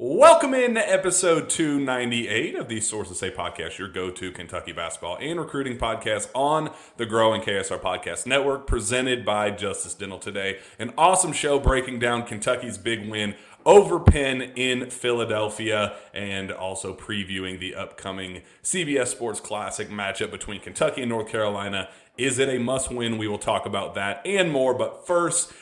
Welcome in to episode 298 of the Sources Say podcast, your go to Kentucky basketball and recruiting podcast on the growing KSR Podcast Network, presented by Justice Dental today. An awesome show breaking down Kentucky's big win over Penn in Philadelphia and also previewing the upcoming CBS Sports Classic matchup between Kentucky and North Carolina. Is it a must win? We will talk about that and more. But first,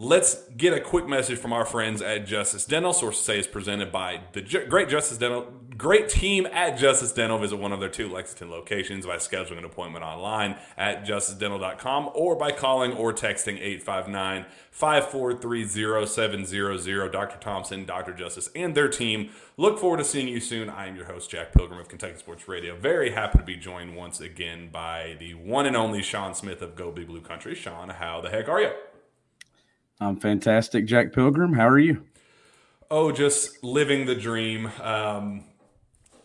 Let's get a quick message from our friends at Justice Dental. Sources say is presented by the great Justice Dental, great team at Justice Dental. Visit one of their two Lexington locations by scheduling an appointment online at justicedental.com or by calling or texting 859 543 0700. Dr. Thompson, Dr. Justice, and their team look forward to seeing you soon. I am your host, Jack Pilgrim of Kentucky Sports Radio. Very happy to be joined once again by the one and only Sean Smith of Go Big Blue Country. Sean, how the heck are you? I'm fantastic, Jack Pilgrim. How are you? Oh, just living the dream. Um,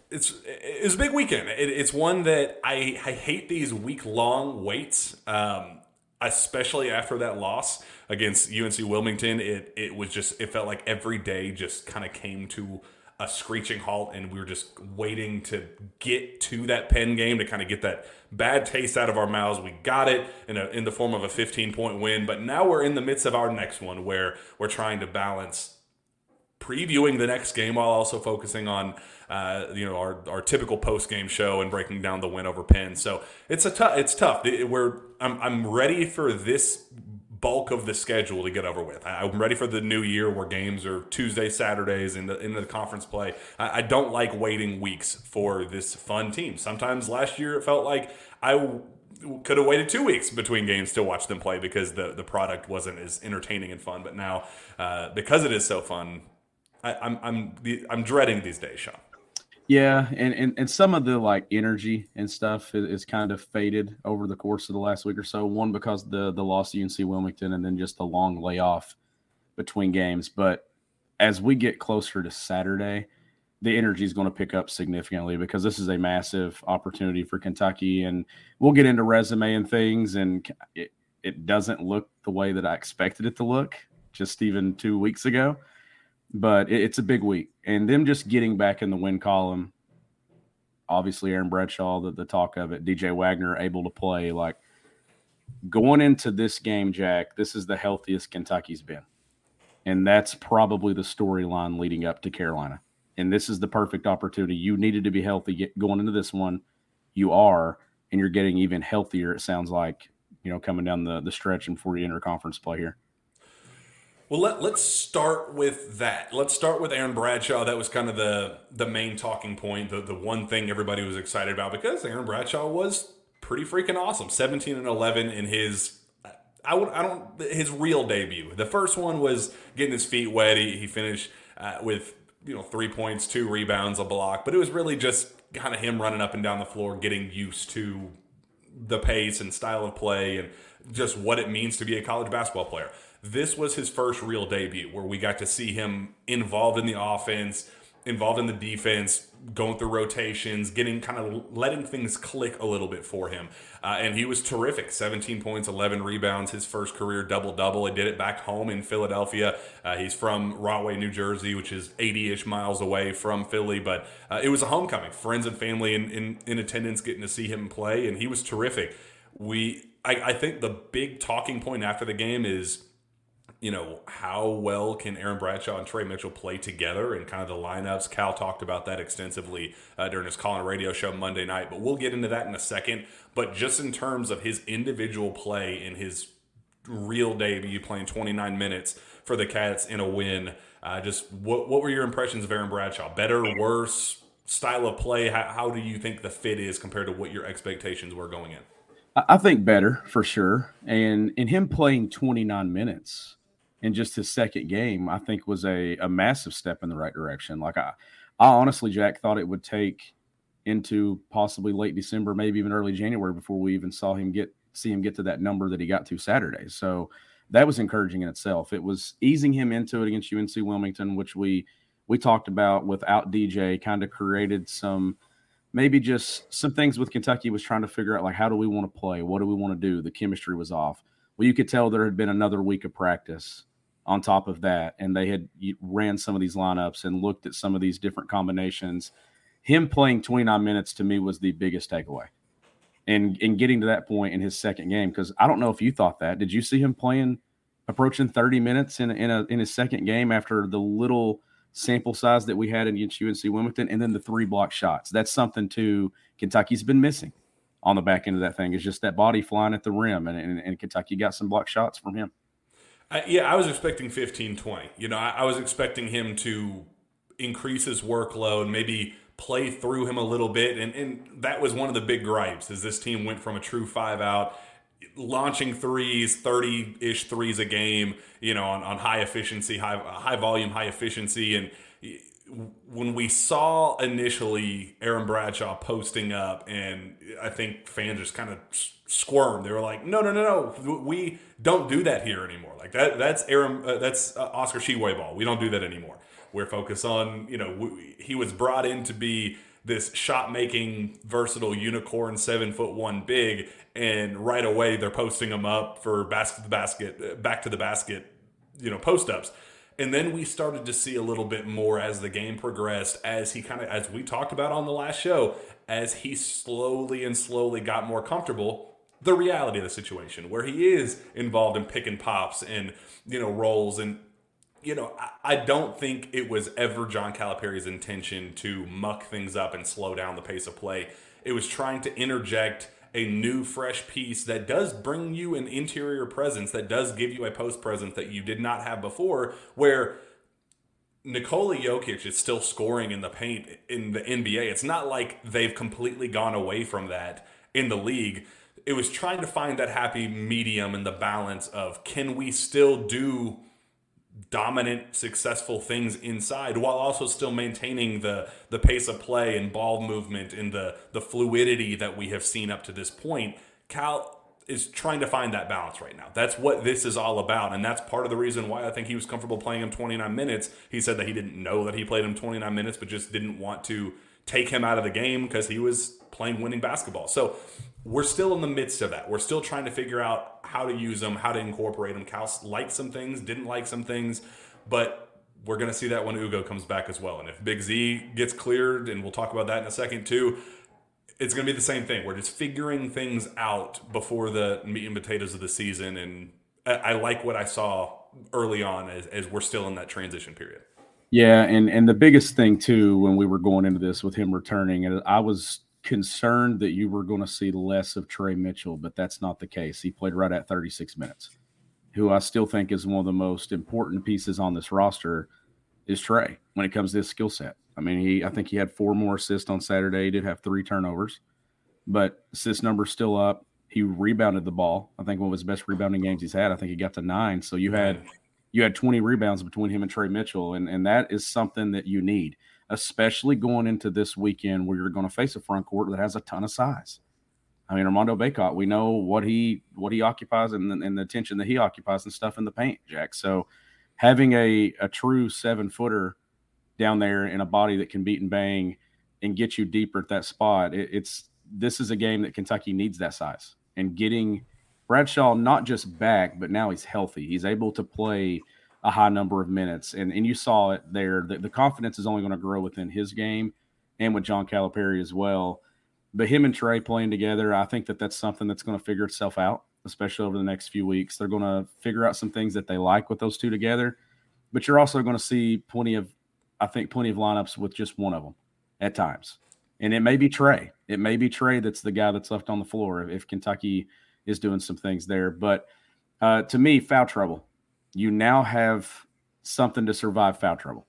it's it's a big weekend. It, it's one that I I hate these week long waits, um, especially after that loss against UNC Wilmington. It it was just it felt like every day just kind of came to a screeching halt, and we were just waiting to get to that Penn game to kind of get that bad taste out of our mouths. We got it in, a, in the form of a 15 point win, but now we're in the midst of our next one where we're trying to balance previewing the next game while also focusing on uh, you know our, our typical post game show and breaking down the win over Penn. So it's a tough. It's tough. We're I'm I'm ready for this bulk of the schedule to get over with. I'm ready for the new year where games are Tuesday, Saturdays in the the conference play. I, don't like waiting weeks for this fun team. Sometimes last year it felt like I could have waited two weeks between games to watch them play because the the product wasn't as entertaining and fun. But now, uh, because it is so fun, I, I'm I'm I'm dreading these days, Sean. Yeah, and, and and some of the like energy and stuff is, is, kind of faded over the course of the last week or so. One because the the loss to UNC Wilmington, and then just the long layoff between games. But as we get closer to Saturday, the energy is going to pick up significantly because this is a massive opportunity for Kentucky, and we'll get into resume and things. And it it doesn't look the way that I expected it to look just even two weeks ago but it's a big week. And them just getting back in the win column, obviously Aaron Bradshaw, the, the talk of it, DJ Wagner able to play. Like going into this game, Jack, this is the healthiest Kentucky's been. And that's probably the storyline leading up to Carolina. And this is the perfect opportunity. You needed to be healthy going into this one. You are, and you're getting even healthier, it sounds like, you know, coming down the, the stretch and before you enter conference play here. Well, let, let's start with that. Let's start with Aaron Bradshaw. That was kind of the the main talking point, the, the one thing everybody was excited about because Aaron Bradshaw was pretty freaking awesome. 17 and 11 in his I would I don't his real debut. The first one was getting his feet wet. He, he finished uh, with you know three points, two rebounds, a block, but it was really just kind of him running up and down the floor, getting used to the pace and style of play and just what it means to be a college basketball player. This was his first real debut where we got to see him involved in the offense, involved in the defense, going through rotations, getting kind of letting things click a little bit for him. Uh, and he was terrific 17 points, 11 rebounds, his first career double double. He did it back home in Philadelphia. Uh, he's from Rahway, New Jersey, which is 80 ish miles away from Philly, but uh, it was a homecoming. Friends and family in, in, in attendance getting to see him play, and he was terrific. We, I, I think the big talking point after the game is you know, how well can Aaron Bradshaw and Trey Mitchell play together and kind of the lineups. Cal talked about that extensively uh, during his call and radio show Monday night, but we'll get into that in a second. But just in terms of his individual play in his real debut, playing 29 minutes for the Cats in a win, uh, just what, what were your impressions of Aaron Bradshaw? Better, worse, style of play? How, how do you think the fit is compared to what your expectations were going in? I think better for sure. And in him playing 29 minutes, in just his second game, I think was a, a massive step in the right direction. Like I, I honestly, Jack, thought it would take into possibly late December, maybe even early January before we even saw him get see him get to that number that he got to Saturday. So that was encouraging in itself. It was easing him into it against UNC Wilmington, which we we talked about without DJ, kind of created some maybe just some things with Kentucky was trying to figure out like how do we want to play? What do we want to do? The chemistry was off. Well, you could tell there had been another week of practice on top of that, and they had ran some of these lineups and looked at some of these different combinations. Him playing 29 minutes to me was the biggest takeaway. And and getting to that point in his second game, because I don't know if you thought that. Did you see him playing approaching 30 minutes in in a in his second game after the little sample size that we had against UNC Wilmington, and then the three block shots. That's something to Kentucky's been missing on the back end of that thing. Is just that body flying at the rim, and, and, and Kentucky got some block shots from him. Uh, yeah, I was expecting 15, 20. You know, I, I was expecting him to increase his workload, maybe play through him a little bit, and and that was one of the big gripes. Is this team went from a true five out launching threes, 30 ish threes a game, you know, on, on high efficiency, high, high volume, high efficiency. And when we saw initially Aaron Bradshaw posting up, and I think fans just kind of squirmed. They were like, "No, no, no, no, we don't do that here anymore. Like that, that's Aaron, uh, that's uh, Oscar Tshiebwe ball. We don't do that anymore. We're focused on, you know, we, he was brought in to be this shot making versatile unicorn seven foot one big and right away they're posting them up for basket to basket back to the basket you know post ups and then we started to see a little bit more as the game progressed as he kind of as we talked about on the last show as he slowly and slowly got more comfortable the reality of the situation where he is involved in pick and pops and you know rolls and you know, I, don't think it was ever John Calipari's intention to muck things up and slow down the pace of play. It was trying to interject a new, fresh piece that does bring you an interior presence, that does give you a post presence that you did not have before, where Nikola Jokic is still scoring in the paint in the NBA. It's not like they've completely gone away from that in the league. It was trying to find that happy medium and the balance of can we still do dominant, successful things inside while also still maintaining the the pace of play and ball movement and the the fluidity that we have seen up to this point. Cal is trying to find that balance right now. That's what this is all about. And that's part of the reason why I think he was comfortable playing him 29 minutes. He said that he didn't know that he played him 29 minutes, but just didn't want to take him out of the game because he was playing winning basketball. So we're still in the midst of that. We're still trying to figure out how to use them, how to incorporate them. Cal liked some things, didn't like some things, but we're going to see that when Ugo comes back as well. And if Big Z gets cleared, and we'll talk about that in a second too, it's going to be the same thing. We're just figuring things out before the meat and potatoes of the season. And I like what I saw early on as, as we're still in that transition period. Yeah, and and the biggest thing too when we were going into this with him returning, and I was concerned that you were going to see less of Trey Mitchell, but that's not the case. He played right at 36 minutes. Who I still think is one of the most important pieces on this roster is Trey when it comes to his skill set. I mean, he I think he had four more assists on Saturday. He did have three turnovers, but assist number's still up. He rebounded the ball. I think one of his best rebounding games he's had. I think he got to nine. So you had you had 20 rebounds between him and Trey Mitchell, and and that is something that you need especially going into this weekend where you're going to face a front court that has a ton of size. I mean, Armando Bacot, we know what he what he occupies and, and the attention that he occupies and stuff in the paint, Jack. So having a a true seven footer down there in a body that can beat and bang and get you deeper at that spot, it, it's this is a game that Kentucky needs that size and getting Bradshaw not just back, but now he's healthy. He's able to play a high number of minutes. And and you saw it there. The, the confidence is only going to grow within his game and with John Calipari as well. But him and Trey playing together, I think that that's something that's going to figure itself out, especially over the next few weeks. They're going to figure out some things that they like with those two together. But you're also going to see plenty of, I think, plenty of lineups with just one of them at times. And it may be Trey. It may be Trey that's the guy that's left on the floor if, if Kentucky is doing some things there. But uh, to me, foul trouble you now have something to survive foul trouble.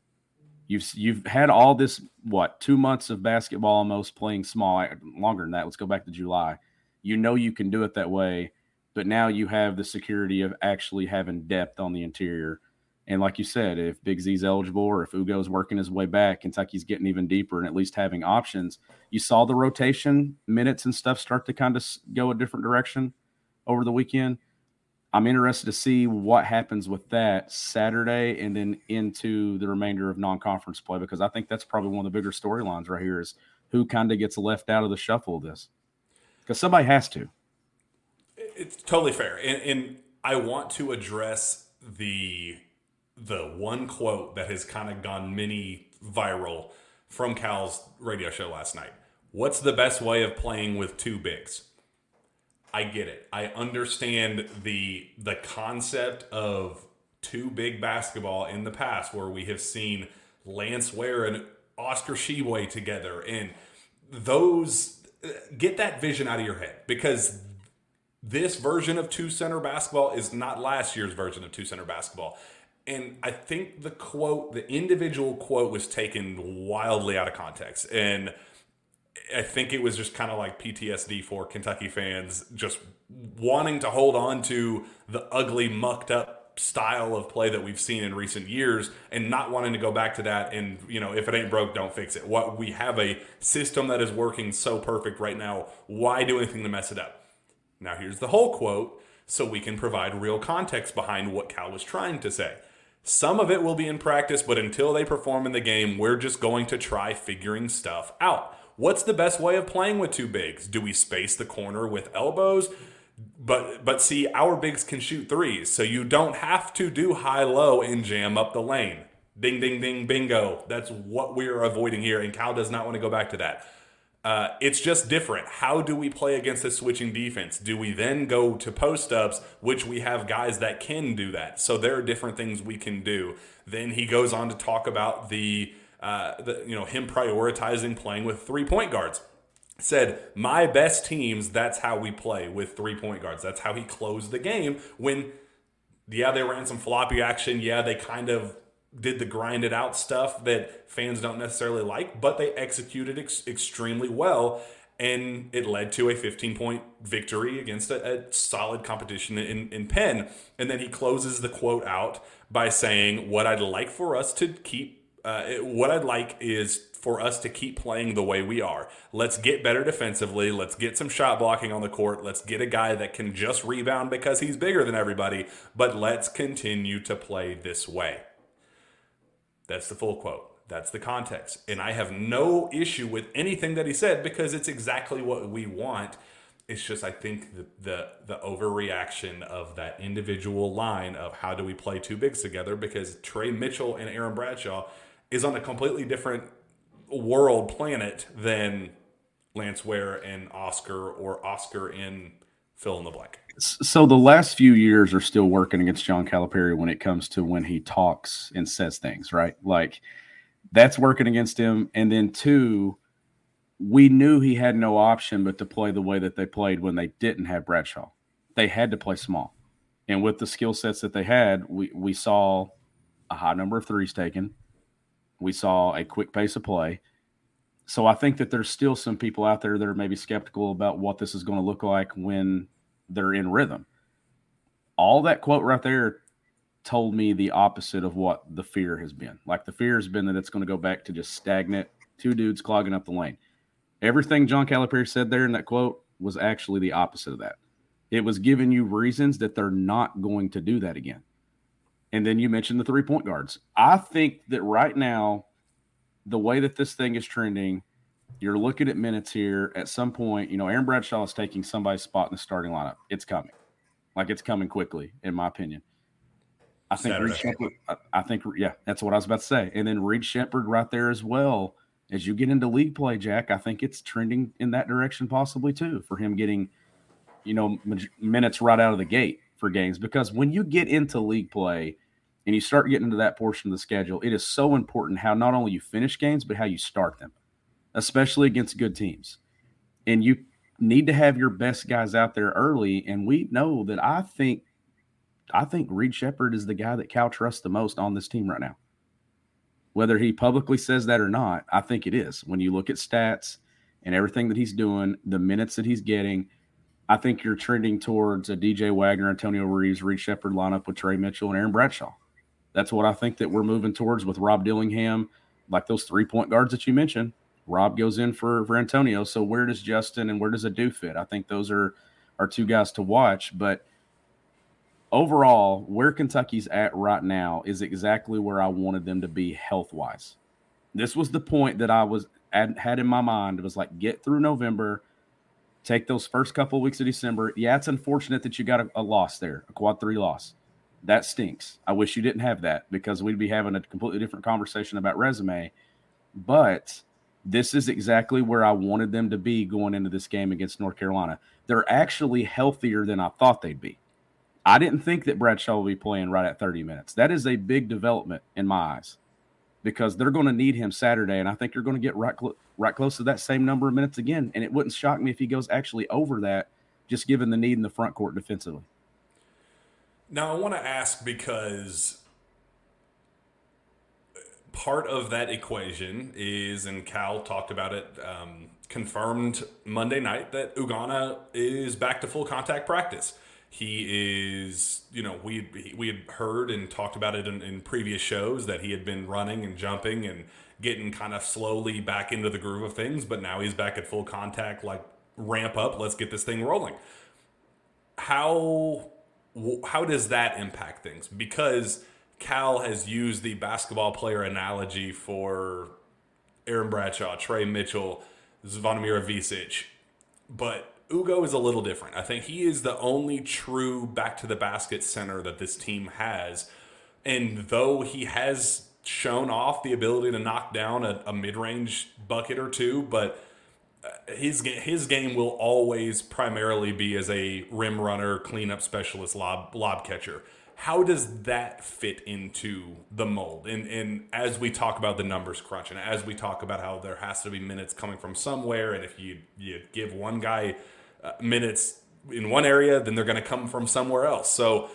You've you've had all this what two months of basketball almost playing small longer than that. Let's go back to July. You know you can do it that way, but now you have the security of actually having depth on the interior And like you said, if Big Z's eligible or if Ugo's working his way back, Kentucky's getting even deeper and at least having options. You saw the rotation minutes and stuff start to kind of go a different direction over the weekend. I'm interested to see what happens with that Saturday and then into the remainder of non-conference play because I think that's probably one of the bigger storylines right here is who kind of gets left out of the shuffle of this because somebody has to. It's totally fair, and, and I want to address the the one quote that has kind of gone mini viral from Cal's radio show last night. What's the best way of playing with two bigs? I get it. I understand the the concept of two big basketball in the past where we have seen Lance Ware and Oscar Tshiebwe together and those get that vision out of your head because this version of two center basketball is not last year's version of two center basketball. And I think the quote, the individual quote was taken wildly out of context. And I think it was just kind of like PTSD for Kentucky fans, just wanting to hold on to the ugly, mucked up style of play that we've seen in recent years and not wanting to go back to that and you know if it ain't broke don't fix it. What we have a system that is working so perfect right now. Why do anything to mess it up? Now here's the whole quote so we can provide real context behind what cal was trying to say some of it will be in practice but until they perform in the game we're just going to try figuring stuff out. What's the best way of playing with two bigs? Do we space the corner with elbows? But but see our bigs can shoot threes so you don't have to do high low and jam up the lane. Ding ding ding bingo. That's what we're avoiding here and cal does not want to go back to that uh, it's just different. How do we play against a switching defense? Do we then go to post ups which we have guys that can do that? So there are different things we can do. Then he goes on to talk about the, uh, the you know him prioritizing playing with three point guards. Said, My best teams, that's how we play with three point guards. That's how he closed the game when, yeah, they ran some floppy action. Yeah, they kind of did the grinded out stuff that fans don't necessarily like, but they executed ex- extremely well. And it led to a 15 point victory against a, a solid competition in, in Penn. And then he closes the quote out by saying, What I'd like for us to keep, uh, what I'd like is for us to keep playing the way we are. Let's get better defensively. Let's get some shot blocking on the court. Let's get a guy that can just rebound because he's bigger than everybody, but let's continue to play this way. That's the full quote. That's the context. And I have no issue with anything that he said because it's exactly what we want. It's just I think the the, the overreaction of that individual line of how do we play two bigs together because Trey Mitchell and Aaron Bradshaw is on a completely different world planet than Lance Ware and Oscar or Oscar in fill in the blank. So the last few years are still working against John Calipari when it comes to when he talks and says things, right? Like that's working against him. And then two, we knew he had no option but to play the way that they played when they didn't have Bradshaw. They had to play small. And with the skill sets that they had, we, we saw a high number of threes taken. We saw a quick pace of play. So I think that there's still some people out there that are maybe skeptical about what this is going to look like when they're in rhythm. All that quote right there told me the opposite of what the fear has been. Like the fear has been that it's going to go back to just stagnant, two dudes clogging up the lane. Everything John Calipari said there in that quote was actually the opposite of that. It was giving you reasons that they're not going to do that again. And then you mentioned the three point guards. I think that right now, the way that this thing is trending, you're looking at minutes here. At some point, you know, Aaron Bradshaw is taking somebody's spot in the starting lineup. It's coming. Like it's coming quickly, in my opinion. I think Saturday. Reed Sheppard, I, think, yeah, that's what I was about to say. And then Reed Sheppard right there as well. As you get into league play, Jack, I think it's trending in that direction possibly too for him getting, you know, minutes right out of the gate for games. Because when you get into league play, and you start getting into that portion of the schedule, it is so important how not only you finish games, but how you start them, especially against good teams. And you need to have your best guys out there early. And we know that I think I think Reed Sheppard is the guy that Cal trusts the most on this team right now. Whether he publicly says that or not, I think it is. When you look at stats and everything that he's doing, the minutes that he's getting, I think you're trending towards a DJ Wagner, Antonio Reeves, Reed Sheppard lineup with Trey Mitchell and Aaron Bradshaw That's what I think that we're moving towards with Rob Dillingham, like those three point guards that you mentioned. Rob goes in for, for Antonio. So where does Justin and where does Adu fit? I think those are are two guys to watch. But overall, where Kentucky's at right now is exactly where I wanted them to be health wise. This was the point that I was had in my mind. It was like get through November, take those first couple of weeks of December. Yeah, it's unfortunate that you got a, a loss there, a quad three loss. That stinks. I wish you didn't have that because we'd be having a completely different conversation about resume. But this is exactly where I wanted them to be going into this game against North Carolina. They're actually healthier than I thought they'd be. I didn't think that Bradshaw would be playing right at 30 minutes. That is a big development in my eyes because they're going to need him Saturday, and I think they're going to get right cl- right close to that same number of minutes again. And it wouldn't shock me if he goes actually over that, just given the need in the front court defensively. Now I want to ask because part of that equation is, and Cal talked about it, um, confirmed Monday night that Ugonna is back to full contact practice. He is, you know, we we had heard and talked about it in, in previous shows that he had been running and jumping and getting kind of slowly back into the groove of things, but now he's back at full contact. Like ramp up, let's get this thing rolling. How how does that impact things? Because Cal has used the basketball player analogy for Aaron Bradshaw, Trey Mitchell, Zvonimir Ivisic, but Ugo is a little different. I think he is the only true back to the basket center that this team has. And though he has shown off the ability to knock down a, a mid range bucket or two, but uh, his his game will always primarily be as a rim runner, cleanup specialist, lob lob catcher how does that fit into the mold? And and as we talk about the numbers crunch, and as we talk about how there has to be minutes coming from somewhere, and if you you give one guy uh, minutes in one area, then they're going to come from somewhere else. So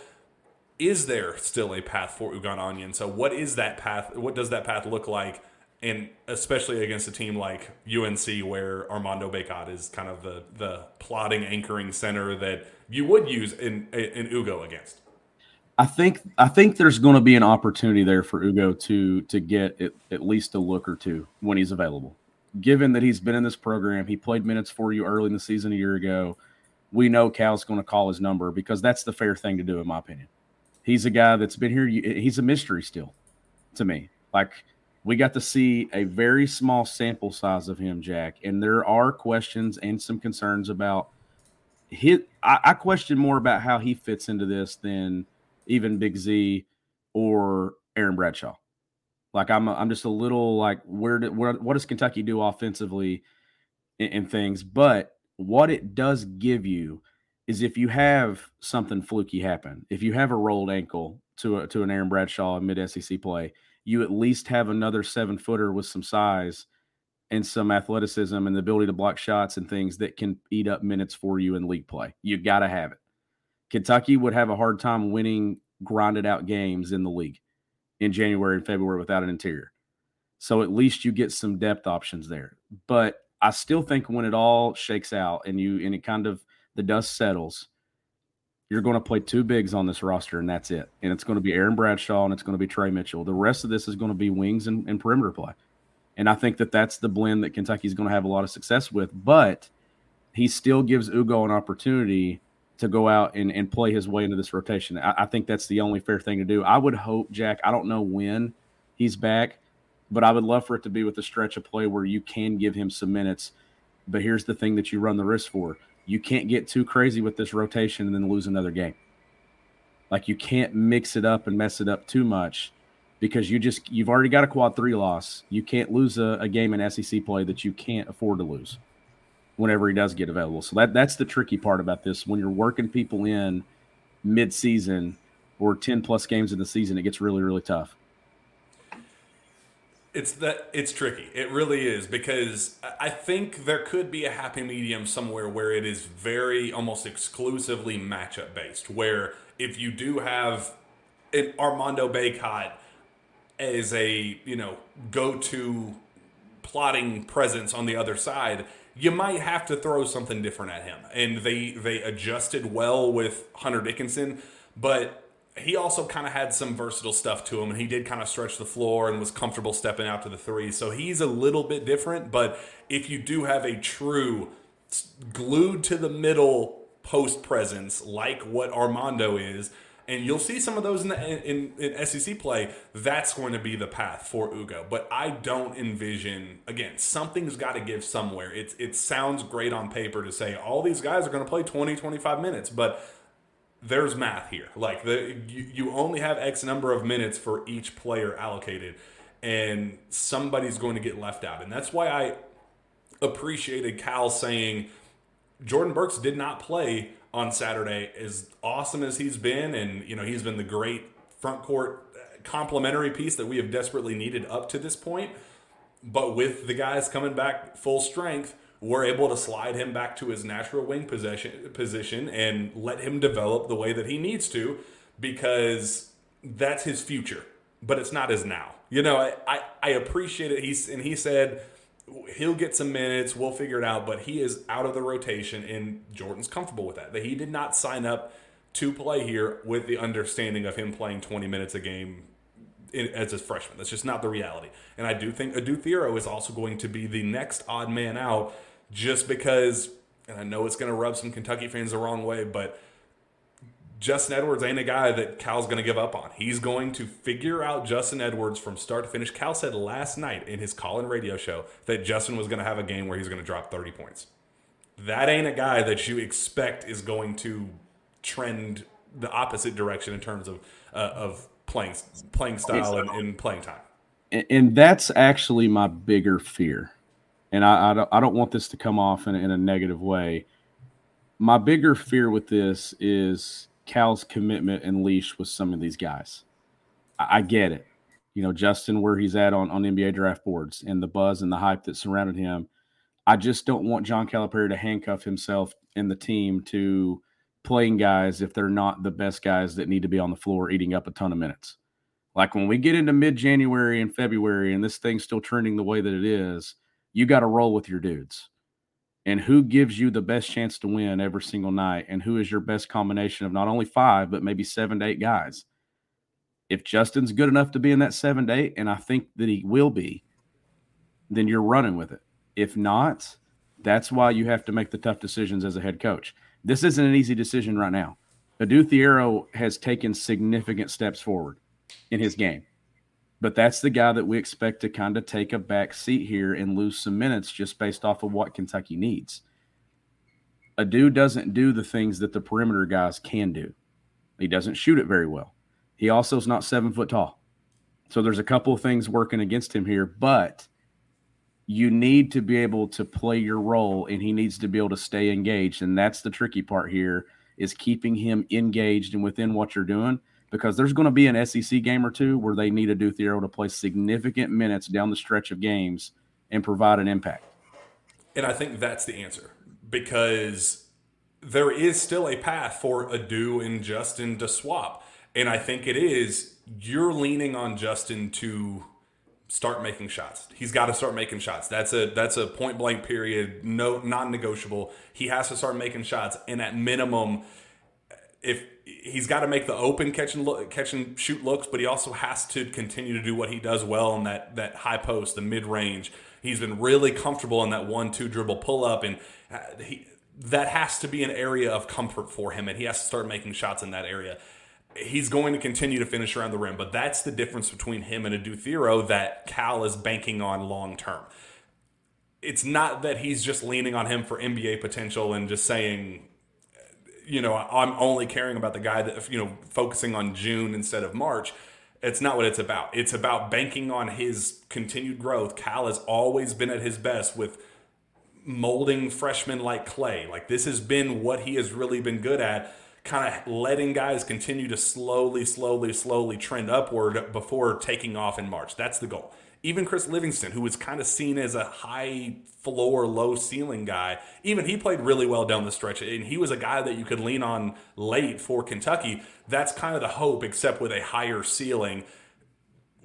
is there still a path for Ugonna So what is that path? What does that path look like? And especially against a team like UNC, where Armando Bacot is kind of the the plotting, anchoring center that you would use in in Ugo against. I think I think there's going to be an opportunity there for Ugo to to get at, at least a look or two when he's available. Given that he's been in this program, he played minutes for you early in the season a year ago. We know Cal's going to call his number because that's the fair thing to do, in my opinion. He's a guy that's been here. He's a mystery still to me. Like we got to see a very small sample size of him, Jack, and there are questions and some concerns about his. I, I question more about how he fits into this than even Big Z or Aaron Bradshaw. Like I'm, I'm just a little like, where did, where, what does Kentucky do offensively in, things? But what it does give you is if you have something fluky happen, if you have a rolled ankle to a, to an Aaron Bradshaw mid SEC play, you at least have another seven footer with some size and some athleticism and the ability to block shots and things that can eat up minutes for you in league play. You got to have it. Kentucky would have a hard time winning grinded out games in the league in January and February without an interior. So at least you get some depth options there. But I still think when it all shakes out and you and it kind of the dust settles, you're going to play two bigs on this roster and that's it. And it's going to be Aaron Bradshaw and it's going to be Trey Mitchell. The rest of this is going to be wings and, and perimeter play. And I think that that's the blend that Kentucky's going to have a lot of success with. But he still gives Ugo an opportunity to go out and, and play his way into this rotation. I, I, think that's the only fair thing to do. I would hope, Jack, I don't know when he's back, but I would love for it to be with a stretch of play where you can give him some minutes. But here's the thing that you run the risk for you can't get too crazy with this rotation and then lose another game. Like you can't mix it up and mess it up too much because you just you've already got a quad three loss. You can't lose a, a game in SEC play that you can't afford to lose whenever he does get available. So that that's the tricky part about this. When you're working people in mid-season or 10 plus games in the season, it gets really really tough. It's that it's tricky. It really is because I think there could be a happy medium somewhere where it is very almost exclusively matchup based. Where if you do have an Armando Bacot as a you know go to plotting presence on the other side, you might have to throw something different at him. And they they adjusted well with Hunter Dickinson, but he also kind of had some versatile stuff to him, and he did kind of stretch the floor and was comfortable stepping out to the three. So he's a little bit different. But if you do have a true glued to the middle post presence like what Armando is, and you'll see some of those in, the, in, in SEC play. That's going to be the path for Ugo. But I don't envision again. Something's got to give somewhere. It it sounds great on paper to say all these guys are going to play 20, 25 minutes, but there's math here. Like the you, you only have X number of minutes for each player allocated, and somebody's going to get left out. And that's why I appreciated Cal saying Jordan Burks did not play on Saturday. As awesome as he's been, and you know he's been the great front court uh, complementary piece that we have desperately needed up to this point. But with the guys coming back full strength, we're able to slide him back to his natural wing position position and let him develop the way that he needs to because that's his future but it's not his now you know i i, I appreciate it he's and he said he'll get some minutes we'll figure it out but he is out of the rotation and jordan's comfortable with that that he did not sign up to play here with the understanding of him playing 20 minutes a game as a freshman. That's just not the reality. And I do think Adou Thiero is also going to be the next odd man out just because, and I know it's going to rub some Kentucky fans the wrong way, but Justin Edwards ain't a guy that Cal's going to give up on. He's going to figure out Justin Edwards from start to finish. Cal said last night in his call and radio show that Justin was going to have a game where he's going to drop 30 points. That ain't a guy that you expect is going to trend the opposite direction in terms of uh, of playing playing style and, and playing time. And, and that's actually my bigger fear and I, I, don't, I don't want this to come off in, in a negative way. My bigger fear with this is Cal's commitment and leash with some of these guys. I, I get it. You know, Justin, where he's at on, on NBA draft boards and the buzz and the hype that surrounded him. I just don't want John Calipari to handcuff himself and the team to playing guys if they're not the best guys that need to be on the floor eating up a ton of minutes. Like when we get into mid January and February and this thing's still trending the way that it is – you got to roll with your dudes. And who gives you the best chance to win every single night? And who is your best combination of not only five, but maybe seven to eight guys? If Justin's good enough to be in that seven to eight, and I think that he will be, then you're running with it. If not, that's why you have to make the tough decisions as a head coach. This isn't an easy decision right now. Adou Thiero has taken significant steps forward in his game but that's the guy that we expect to kind of take a back seat here and lose some minutes just based off of what Kentucky needs. Adou doesn't do the things that the perimeter guys can do. He doesn't shoot it very well. He also is not seven foot tall. So there's a couple of things working against him here, but you need to be able to play your role and he needs to be able to stay engaged. And that's the tricky part here is keeping him engaged and within what you're doing because there's going to be an SEC game or two where they need a Thiero to play significant minutes down the stretch of games and provide an impact. And I think that's the answer because there is still a path for Adou and Justin to swap. And I think it is you're leaning on Justin to start making shots. He's got to start making shots. That's a that's a point blank period, no non-negotiable. He has to start making shots and at minimum if he's got to make the open catch and look, catch and shoot looks, but he also has to continue to do what he does well in that that high post, the mid range. He's been really comfortable in that one two dribble pull up, and uh, he, that has to be an area of comfort for him, and he has to start making shots in that area. He's going to continue to finish around the rim, but that's the difference between him and Adou Thiero that Cal is banking on long term. It's not that he's just leaning on him for NBA potential and just saying, you know, I'm only caring about the guy that, you know, focusing on June instead of March. It's not what it's about. It's about banking on his continued growth. Cal has always been at his best with molding freshmen like Clay. Like this has been what he has really been good at, kind of letting guys continue to slowly, slowly, slowly trend upward before taking off in March. That's the goal even Chris Livingston, who was kind of seen as a high floor, low ceiling guy, even he played really well down the stretch. And he was a guy that you could lean on late for Kentucky. That's kind of the hope, except with a higher ceiling.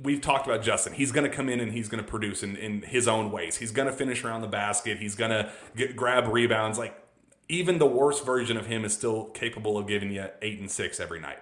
We've talked about Justin. He's going to come in and he's going to produce in, in his own ways. He's going to finish around the basket. He's going to grab rebounds. Like even the worst version of him is still capable of giving you eight and six every night.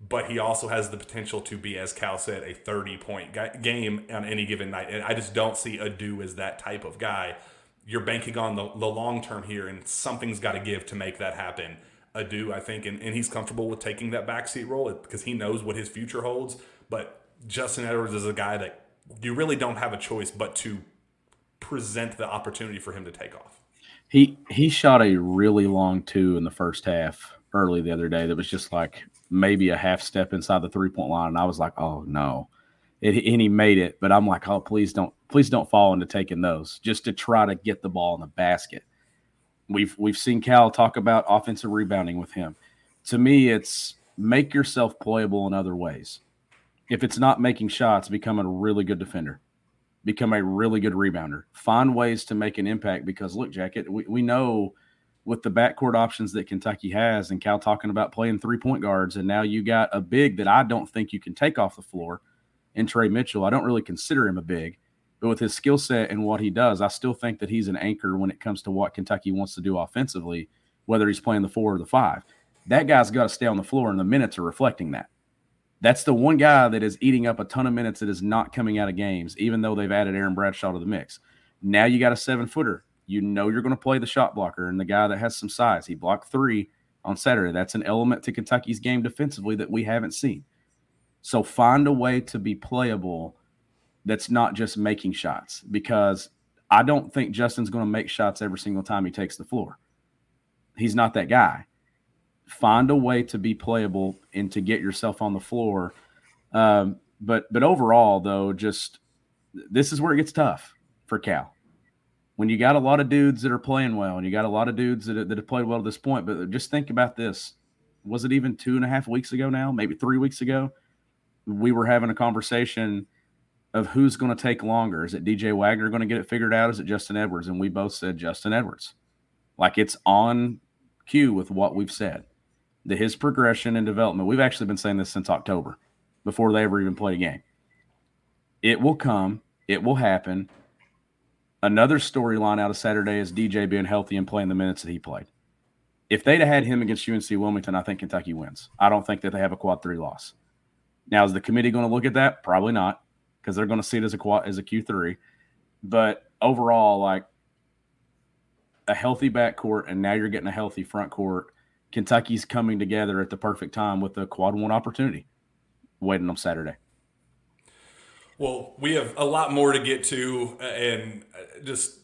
But he also has the potential to be, as Cal said, a 30 point game on any given night. And I just don't see Adou as that type of guy. You're banking on the, the long term here, and something's got to give to make that happen. Adou, I think, and, and he's comfortable with taking that backseat role because he knows what his future holds. But Justin Edwards is a guy that you really don't have a choice but to present the opportunity for him to take off. He he shot a really long two in the first half early the other day that was just like maybe a half step inside the three point line, and I was like, oh no. It, and he made it, but I'm like, oh please don't please don't fall into taking those just to try to get the ball in the basket. We've we've seen Cal talk about offensive rebounding with him. To me, it's make yourself playable in other ways. If it's not making shots, become a really good defender become a really good rebounder. Find ways to make an impact because look, Jacket, we, we know with the backcourt options that Kentucky has, and Cal talking about playing three point guards, and now you got a big that I don't think you can take off the floor in Trey Mitchell. I don't really consider him a big, but with his skill set and what he does, I still think that he's an anchor when it comes to what Kentucky wants to do offensively, whether he's playing the four or the five. That guy's got to stay on the floor, and the minutes are reflecting that. That's the one guy that is eating up a ton of minutes that is not coming out of games, even though they've added Aaron Bradshaw to the mix. Now you got a seven footer. You know you're going to play the shot blocker and the guy that has some size. He blocked three on Saturday. That's an element to Kentucky's game defensively that we haven't seen. So find a way to be playable that's not just making shots because I don't think Justin's going to make shots every single time he takes the floor. He's not that guy find a way to be playable and to get yourself on the floor. Um, but but overall, though, just this is where it gets tough for Cal. When you got a lot of dudes that are playing well, and you got a lot of dudes that, that have played well to this point, but just think about this: was it even two and a half weeks ago now, maybe three weeks ago? We were having a conversation of who's going to take longer. Is it DJ Wagner going to get it figured out? Is it Justin Edwards? And we both said Justin Edwards. Like it's on cue with what we've said the his progression and development. We've actually been saying this since October, before they ever even played a game. It will come. It will happen. Another storyline out of Saturday is DJ being healthy and playing the minutes that he played. If they'd have had him against UNC Wilmington, I think Kentucky wins. I don't think that they have a quad three loss. Now, is the committee going to look at that? Probably not, because they're going to see it as a quad as a Q three. But overall, like a healthy backcourt, and now you're getting a healthy front court Kentucky's coming together at the perfect time with the quad one opportunity waiting on Saturday. Well, we have a lot more to get to, uh, and uh, just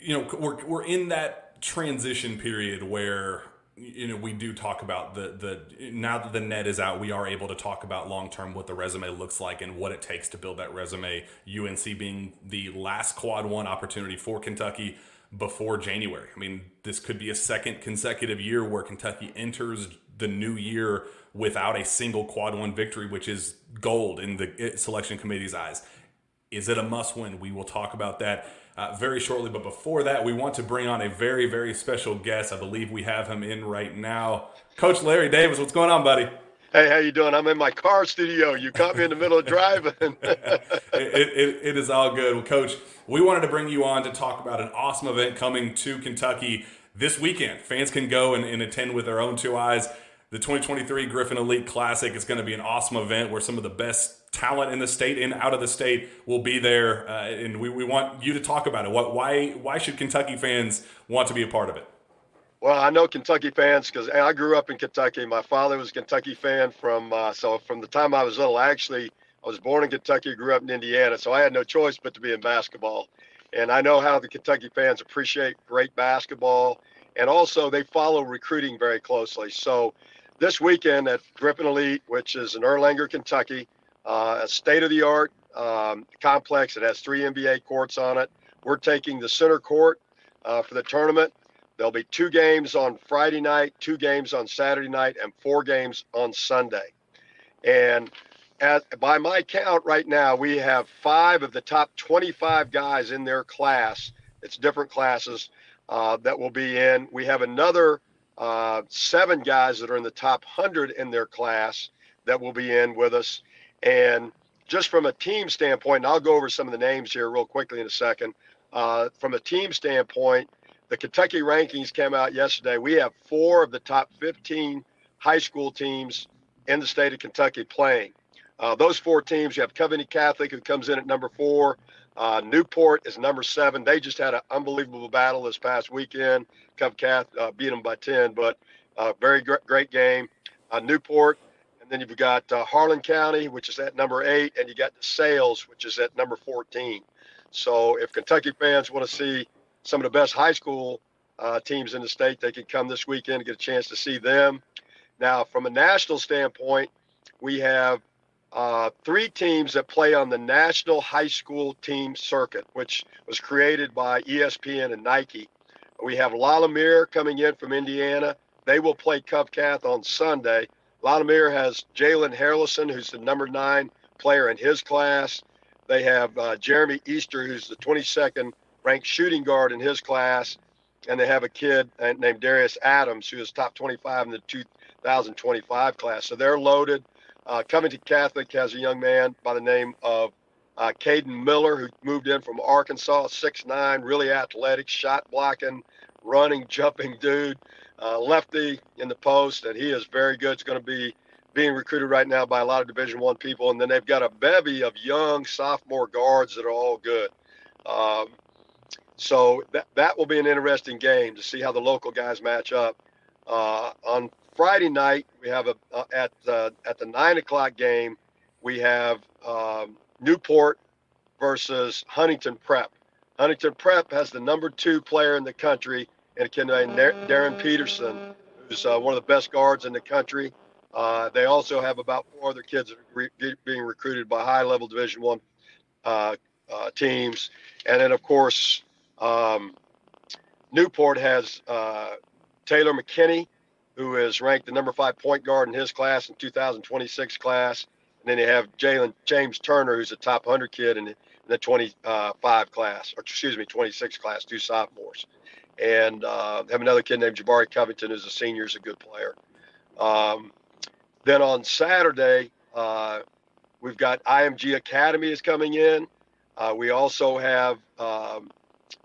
you know, we're we're in that transition period where you know we do talk about the the now that the net is out, we are able to talk about long term what the resume looks like and what it takes to build that resume. UNC being the last quad one opportunity for Kentucky before January. I mean, this could be a second consecutive year where Kentucky enters the new year without a single quad one victory, which is gold in the selection committee's eyes. Is it a must win? We will talk about that uh, very shortly. But before that, we want to bring on a very, very special guest. I believe we have him in right now. Coach Larry Davis, what's going on, buddy? Hey, how you doing? I'm in my car studio. You caught me in the middle of driving. it, it, it is all good. Well, Coach, we wanted to bring you on to talk about an awesome event coming to Kentucky this weekend. Fans can go and, and attend with their own two eyes. The 2023 Griffin Elite Classic is going to be an awesome event where some of the best talent in the state and out of the state will be there. Uh, and we, we want you to talk about it. What, why, why should Kentucky fans want to be a part of it? Well, I know Kentucky fans because I grew up in Kentucky. My father was a Kentucky fan from uh, so from the time I was little. Actually I was born in Kentucky, grew up in Indiana, so I had no choice but to be in basketball. And I know how the Kentucky fans appreciate great basketball, and also they follow recruiting very closely. So this weekend at Griffin Elite, which is in Erlanger, Kentucky, uh, a state-of-the-art um, complex. It has three NBA courts on it. We're taking the center court uh, for the tournament. There'll be two games on Friday night, two games on Saturday night, and four games on Sunday. And by my count right now, we have five of the top 25 guys in their class. It's different classes uh, that will be in. We have another uh, seven guys that are in the top 100 in their class that will be in with us. And just from a team standpoint, and I'll go over some of the names here real quickly in a second. Uh, from a team standpoint, the Kentucky rankings came out yesterday. We have four of the top 15 high school teams in the state of Kentucky playing. Uh, those four teams, you have Covington Catholic, who comes in at number four. Uh, Newport is number seven. They just had an unbelievable battle this past weekend. Cov Cath uh, beat them by 10, but uh, very great, great game. Uh, Newport, and then you've got uh, Harlan County, which is at number eight, and you got DeSales, which is at number 14. So if Kentucky fans want to see some of the best high school uh, teams in the state, they can come this weekend and get a chance to see them. Now, from a national standpoint, we have uh, three teams that play on the National High School Team Circuit, which was created by ESPN and Nike. We have La Lumiere coming in from Indiana. They will play Cov Cath on Sunday. La Lumiere has Jalen Harrelson, who's the number nine player in his class. They have uh, Jeremy Easter, who's the 22nd ranked shooting guard in his class. And they have a kid named Darius Adams, who is top 25 in the 2025 class. So they're loaded. Uh, Covington Catholic has a young man by the name of uh, Caden Miller, who moved in from Arkansas, six nine, really athletic, shot blocking, running, jumping dude, uh, lefty in the post, and he is very good. It's going to be being recruited right now by a lot of Division One people, and then they've got a bevy of young sophomore guards that are all good. Um, so that that will be an interesting game to see how the local guys match up. Uh, on Friday night, we have a uh, at uh, at the nine o'clock game, we have um, Newport versus Huntington Prep. Huntington Prep has the number two player in the country, and a kid named Darryn Peterson, who's uh, one of the best guards in the country. Uh, they also have about four other kids re- being recruited by high-level Division One uh, teams, and then of course um, Newport has Taylen Kinney who is ranked the number five point guard in his class in 2026 class. And then you have Jalen James Turner, who's a top 100 kid in, the 25 class, or excuse me, 26 class, two sophomores. And uh, have another kid named Jabari Covington, who's a senior, is a good player. Um, then on Saturday, uh, we've got IMG Academy is coming in. Uh, we also have um,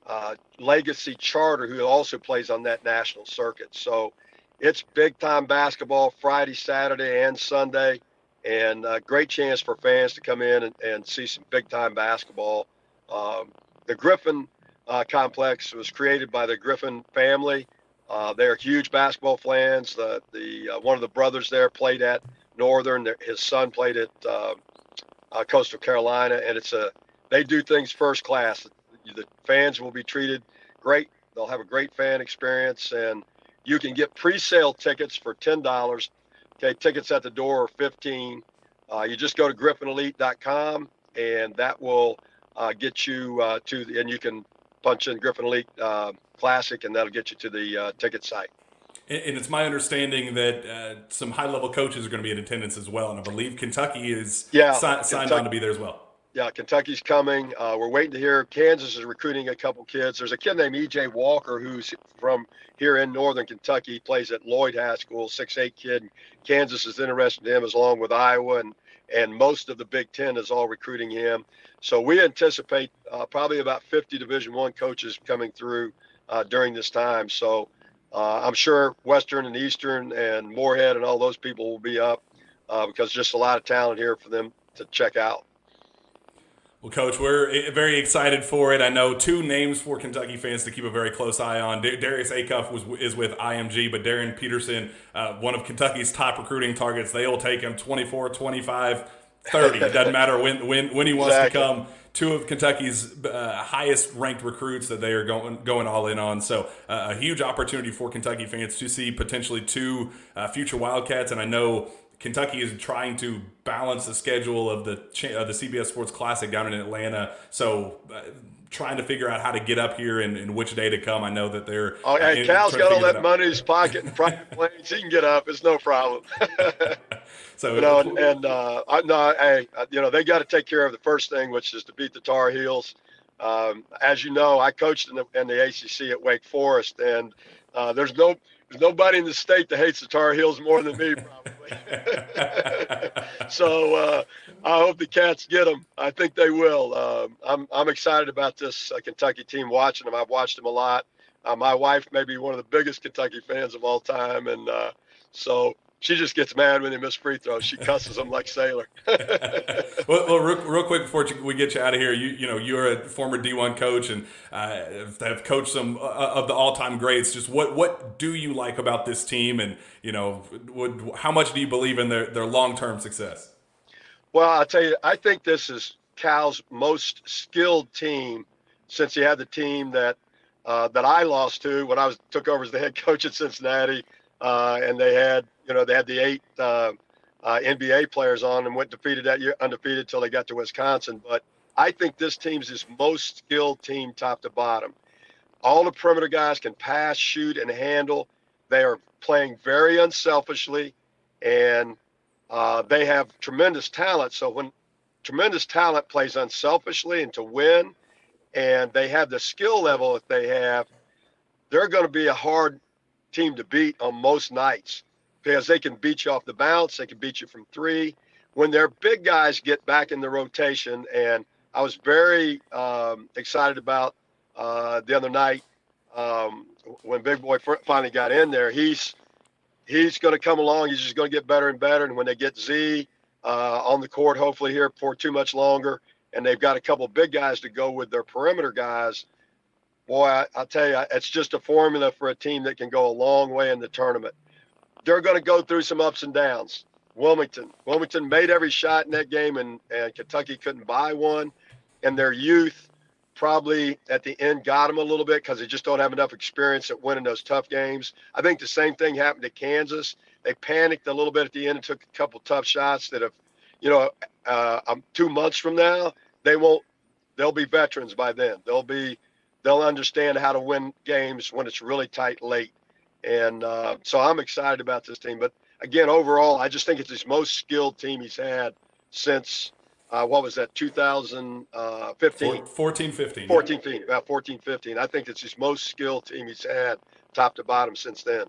uh, Legacy Charter, who also plays on that national circuit. So it's big time basketball Friday, Saturday, and Sunday, and a great chance for fans to come in and, and see some big time basketball. Um, the Griffin uh, complex was created by the Griffin family. Uh, they're huge basketball fans. The the uh, one of the brothers there played at Northern. His son played at uh, uh, Coastal Carolina, and it's a they do things first class. The fans will be treated great. They'll have a great fan experience, and you can get pre-sale tickets for ten dollars. Okay, tickets at the door are fifteen. Uh, you just go to griffinelite.com and that will uh, get you uh, to the, and you can punch in Griffin Elite uh, Classic and that'll get you to the uh, ticket site. And it's my understanding that uh, some high-level coaches are going to be in attendance as well, and I believe Kentucky is yeah, si- signed Kentucky, on to be there as well yeah, Kentucky's coming. Uh, we're waiting to hear. Kansas is recruiting a couple kids. There's a kid named EJ Walker who's from here in Northern Kentucky. He plays at Lloyd High School, six eight kid. Kansas is interested in him, as along with Iowa, and and most of the Big Ten is all recruiting him. So we anticipate uh, probably about 50 Division One coaches coming through uh, during this time. So uh, I'm sure Western and Eastern and Morehead and all those people will be up uh, because just a lot of talent here for them to check out. Well, Coach, we're very excited for it. I know two names for Kentucky fans to keep a very close eye on. Darius Acuff was is with IMG, but Darryn Peterson, uh, one of Kentucky's top recruiting targets, they will take him 24, 25, 30. It doesn't matter when when when he wants exactly. to come. Two of Kentucky's uh, highest ranked recruits that they are going going all in on. So uh, a huge opportunity for Kentucky fans to see potentially two uh, future Wildcats. And I know Kentucky is trying to balance the schedule of the uh, the CBS Sports Classic down in Atlanta. So. Uh, trying to figure out how to get up here and, and which day to come. I know that they're. Oh, hey, in, Cal's got all that, money in his pocket and private planes. He can get up. It's no problem. so you know, and, and uh, I, no, hey, uh, you know, they got to take care of the first thing, which is to beat the Tar Heels. Um, as you know, I coached in the, in the ACC at Wake Forest, and uh, there's no there's nobody in the state that hates the Tar Heels more than me, probably. so uh, I hope the Cats get them. I think they will. Uh, I'm I'm excited about this uh, Kentucky team. Watching them, I've watched them a lot. Uh, my wife may be one of the biggest Kentucky fans of all time, and uh, so she just gets mad when they miss free throws. She cusses them like sailor. well, well real, real, quick before we get you out of here, you you know you're a former D1 coach and uh, have coached some uh, of the all time greats. Just what what do you like about this team, and you know, would, how much do you believe in their their long term success? Well, I'll tell you, I think this is Cal's most skilled team since he had the team that uh, that I lost to when I was took over as the head coach at Cincinnati, uh, and they had you know they had the eight uh, uh NBA players on and went defeated that year undefeated until they got to Wisconsin. But I think this team's his most skilled team, top to bottom. All the perimeter guys can pass, shoot, and handle. They are playing very unselfishly, and uh, they have tremendous talent. So when tremendous talent plays unselfishly and to win, and they have the skill level that they have, they're going to be a hard team to beat on most nights because they can beat you off the bounce, they can beat you from three. When their big guys get back in the rotation, and I was very um, excited about uh, the other night um, when Big Boy finally got in there. He's he's going to come along. He's just going to get better and better. And when they get Z uh, on the court, hopefully here for too much longer, and they've got a couple big guys to go with their perimeter guys. Boy, I, I tell you, it's just a formula for a team that can go a long way in the tournament. They're going to go through some ups and downs. Wilmington, Wilmington made every shot in that game, and, and Kentucky couldn't buy one. And their youth probably at the end got them a little bit because they just don't have enough experience at winning those tough games. I think the same thing happened to Kansas. They panicked a little bit at the end and took a couple tough shots that have, you know, uh, um, two months from now, they won't. They'll be veterans by then. They'll be. They'll understand how to win games when it's really tight late. And uh, so I'm excited about this team. But again, overall, I just think it's his most skilled team he's had since uh, what was that 2015 uh, 14 15 14 15 about 14 15 i think it's his most skilled team he's had top to bottom since then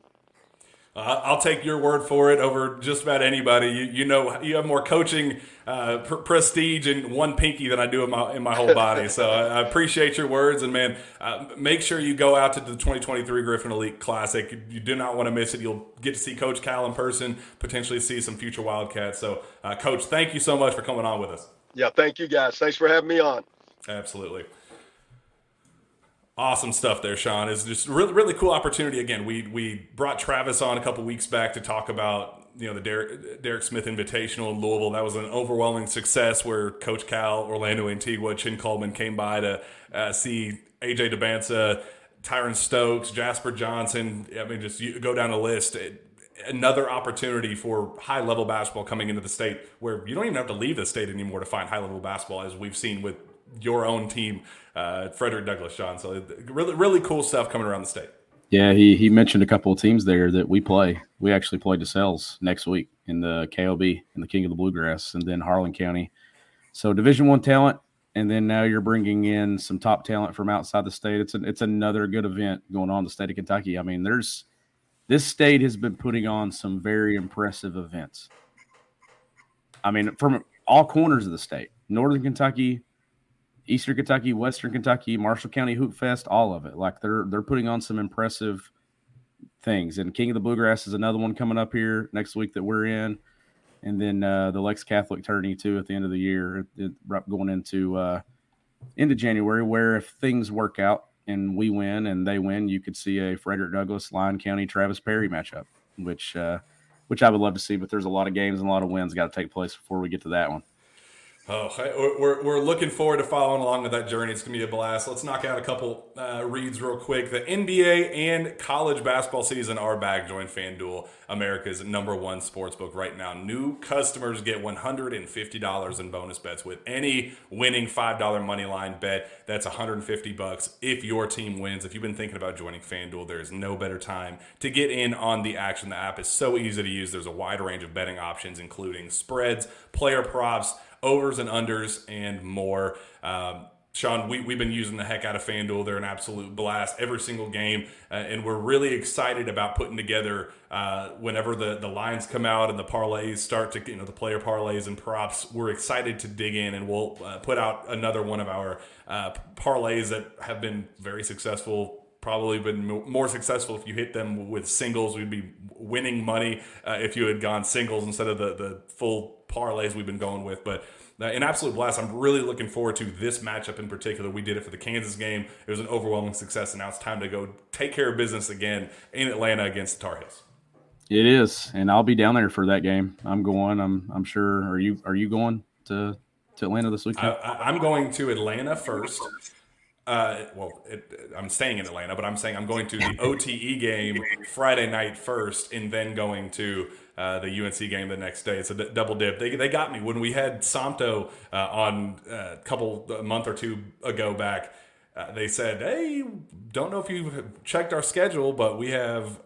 uh, I'll take your word for it over just about anybody. You, you know, you have more coaching uh, pr- prestige in one pinky than I do in my in my whole body. so I, I, appreciate your words, and man, uh, make sure you go out to the 2023 Griffin Elite Classic. You do not want to miss it. You'll get to see Coach Cal in person, potentially see some future Wildcats. So, uh, Coach, thank you so much for coming on with us. Yeah, thank you guys. Thanks for having me on. Absolutely. Awesome stuff there, Sean. It's just really really cool opportunity. Again, we we brought Travis on a couple weeks back to talk about you know the Derek, Derek Smith Invitational in Louisville. That was an overwhelming success where Coach Cal, Orlando Antigua, Chin Coleman came by to uh, see AJ Dybantsa, Tyran Stokes, Jasper Johnson. I mean, just go down the list. It, another opportunity for high level basketball coming into the state where you don't even have to leave the state anymore to find high level basketball, as we've seen with your own team, uh, Frederick Douglass, Sean. So really, really cool stuff coming around the state. Yeah, he he mentioned a couple of teams there that we play. We actually play DeSales next week in the KOB in the King of the Bluegrass, and then Harlan County. So Division One talent, and then now you're bringing in some top talent from outside the state. It's an, it's another good event going on in the state of Kentucky. I mean, there's this state has been putting on some very impressive events. I mean, from all corners of the state, Northern Kentucky, Eastern Kentucky, Western Kentucky, Marshall County Hoop Fest, all of it. Like they're they're putting on some impressive things. And King of the Bluegrass is another one coming up here next week that we're in, and then uh, the Lex Catholic tourney too at the end of the year, going into uh, into January. Where if things work out and we win and they win, you could see a Frederick Douglass, Lyon County, Travis Perry matchup, which uh, which I would love to see. But there's a lot of games and a lot of wins got to take place before we get to that one. Oh, we're, we're looking forward to following along with that journey. It's going to be a blast. Let's knock out a couple uh, reads real quick. The NBA and college basketball season are back. Join FanDuel, America's number one sports book right now. New customers get $150 in bonus bets with any winning $5 money line bet. That's 150 bucks if your team wins. If you've been thinking about joining FanDuel, there is no better time to get in on the action. The app is so easy to use. There's a wide range of betting options, including spreads, player props, overs and unders, and more. Um, Sean, we, we've been using the heck out of FanDuel. They're an absolute blast every single game. Uh, and we're really excited about putting together uh, whenever the, the lines come out and the parlays start to, you know, the player parlays and props. We're excited to dig in and we'll uh, put out another one of our uh, parlays that have been very successful probably been more successful if you hit them with singles. We'd be winning money uh, if you had gone singles instead of the, the full parlays we've been going with. But uh, an absolute blast. I'm really looking forward to this matchup in particular. We did it for the Kansas game. It was an overwhelming success, and now it's time to go take care of business again in Atlanta against the Tar Heels. It is, and I'll be down there for that game. I'm going. I'm. I'm sure. Are you? Are you going to to Atlanta this weekend? I, am going to Atlanta first. Uh, well, it, I'm staying in Atlanta, but I'm saying I'm going to the OTE game Friday night first, and then going to uh, the UNC game the next day. It's a d- double dip. They, they got me when we had Somto uh, on a uh, couple a month or two ago back. Uh, they said, "Hey, don't know if you've checked our schedule, but we have."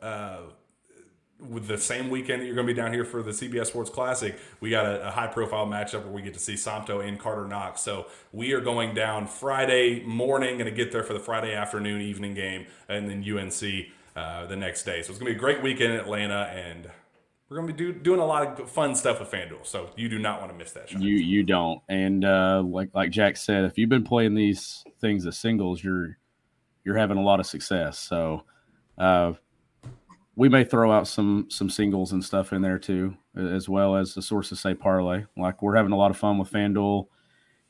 With the same weekend that you're going to be down here for the CBS Sports Classic, we got a, a, high profile matchup where we get to see Somto and Carter Knox. So we are going down Friday morning, going to get there for the Friday afternoon, evening game, and then UNC uh, the next day. So it's going to be a great weekend in Atlanta, and we're going to be do, doing a lot of fun stuff with FanDuel. So you do not want to miss that. You you don't. And uh, like like Jack said, if you've been playing these things as singles, you're you're having a lot of success. So. Uh, we may throw out some some singles and stuff in there too, as well as the sources say parlay. Like we're having a lot of fun with FanDuel,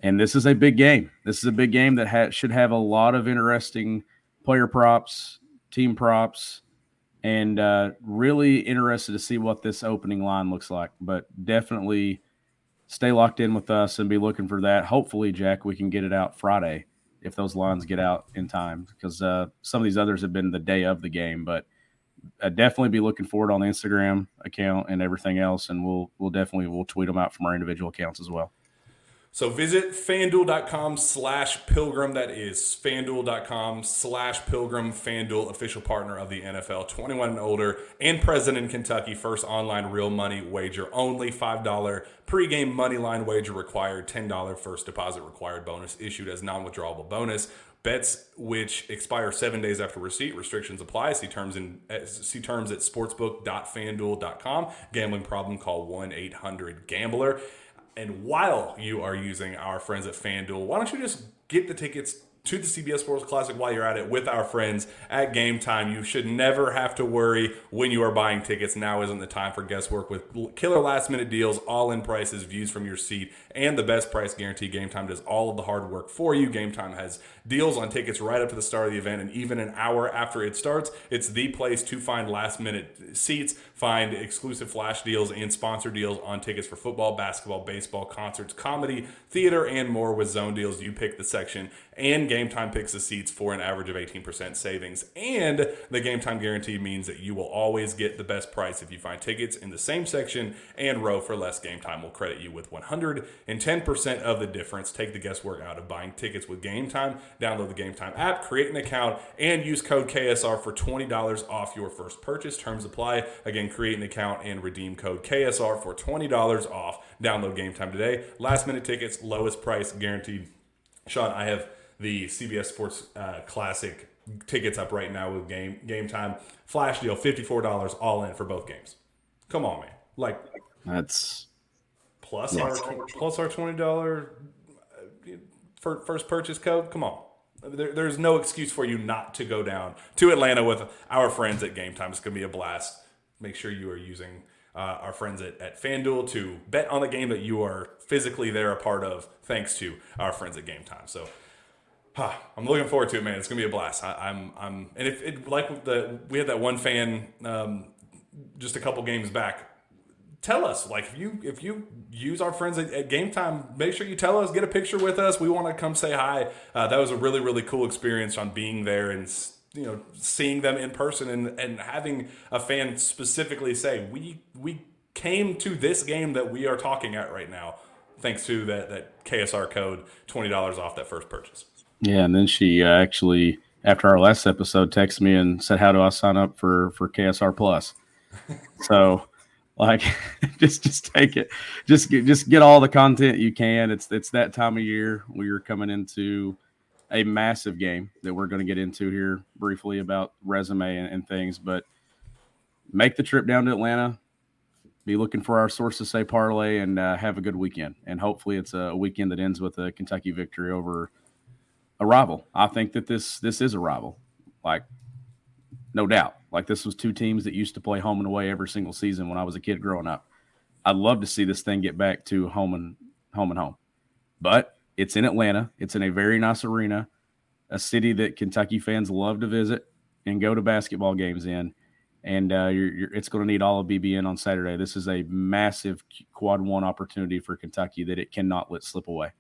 and this is a big game. This is a big game that ha- should have a lot of interesting player props, team props, and uh, really interested to see what this opening line looks like. But definitely stay locked in with us and be looking for that. Hopefully, Jack, we can get it out Friday if those lines get out in time because uh, some of these others have been the day of the game, but I'd definitely be looking forward on the Instagram account and everything else, and we'll we'll definitely we'll tweet them out from our individual accounts as well. So visit fanduel.com slash pilgrim. That is fanduel.com slash pilgrim, Fanduel, official partner of the NFL, 21 and older, and present in Kentucky. First online real money wager only. $5 pregame money line wager required. $10 first deposit required bonus issued as non withdrawable bonus. Bets which expire seven days after receipt. Restrictions apply. See terms in eh, see terms at sportsbook.fanduel.com. Gambling problem? Call one eight hundred Gambler. And while you are using our friends at FanDuel, why don't you just get the tickets to the CBS Sports Classic while you're at it with our friends at Game Time. You should never have to worry when you are buying tickets. Now isn't the time for guesswork with killer last minute deals, all in prices, views from your seat, and the best price guarantee. Game Time does all of the hard work for you. Game Time has deals on tickets right up to the start of the event and even an hour after it starts. It's the place to find last minute seats, find exclusive flash deals and sponsor deals on tickets for football, basketball, baseball, concerts, comedy, theater, and more with zone deals. You pick the section and Game Time picks the seats for an average of 18% savings. And the Game Time guarantee means that you will always get the best price if you find tickets in the same section and row for less. Game Time will credit you with 110% of the difference. Take the guesswork out of buying tickets with Game Time. Download the Game Time app, create an account, and use code KSR for $20 off your first purchase. Terms apply. Again, create an account and redeem code KSR for $20 off. Download Game Time today. Last minute tickets, lowest price guaranteed. Sean, I have the CBS Sports uh, Classic tickets up right now with game game time. Flash deal, fifty four dollars all in for both games. Come on, man! Like that's plus yes. our plus our twenty dollar uh, first purchase code. Come on. There, there's no excuse for you not to go down to Atlanta with our friends at Game Time. It's going to be a blast. Make sure you are using uh, our friends at, at FanDuel to bet on the game that you are physically there a part of, thanks to our friends at Game Time. So Huh, I'm looking forward to it, man. It's gonna be a blast. I, am I'm, I'm, and if it like the we had that one fan um, just a couple games back. Tell us, like, if you if you use our friends at, at Game Time, make sure you tell us, get a picture with us. We want to come say hi. Uh, that was a really really cool experience on being there and you know seeing them in person and and having a fan specifically say we we came to this game that we are talking at right now thanks to that that KSR code twenty dollars off that first purchase. Yeah, and then she uh, actually, after our last episode, texted me and said, "How do I sign up for for KSR Plus?" so, like, just just take it, just get just get all the content you can. It's it's that time of year. We are coming into a massive game that we're going to get into here briefly about resume and, and things, but make the trip down to Atlanta. Be looking for our sources say parlay and uh, have a good weekend. And hopefully, it's a weekend that ends with a Kentucky victory over a rival. I think that this this is a rival. Like no doubt. Like this was two teams that used to play home and away every single season when I was a kid growing up. I'd love to see this thing get back to home and home and home. But it's in Atlanta. It's in a very nice arena, a city that Kentucky fans love to visit and go to basketball games in. And uh, you're, you're, it's going to need all of BBN on Saturday. This is a massive quad one opportunity for Kentucky that it cannot let slip away.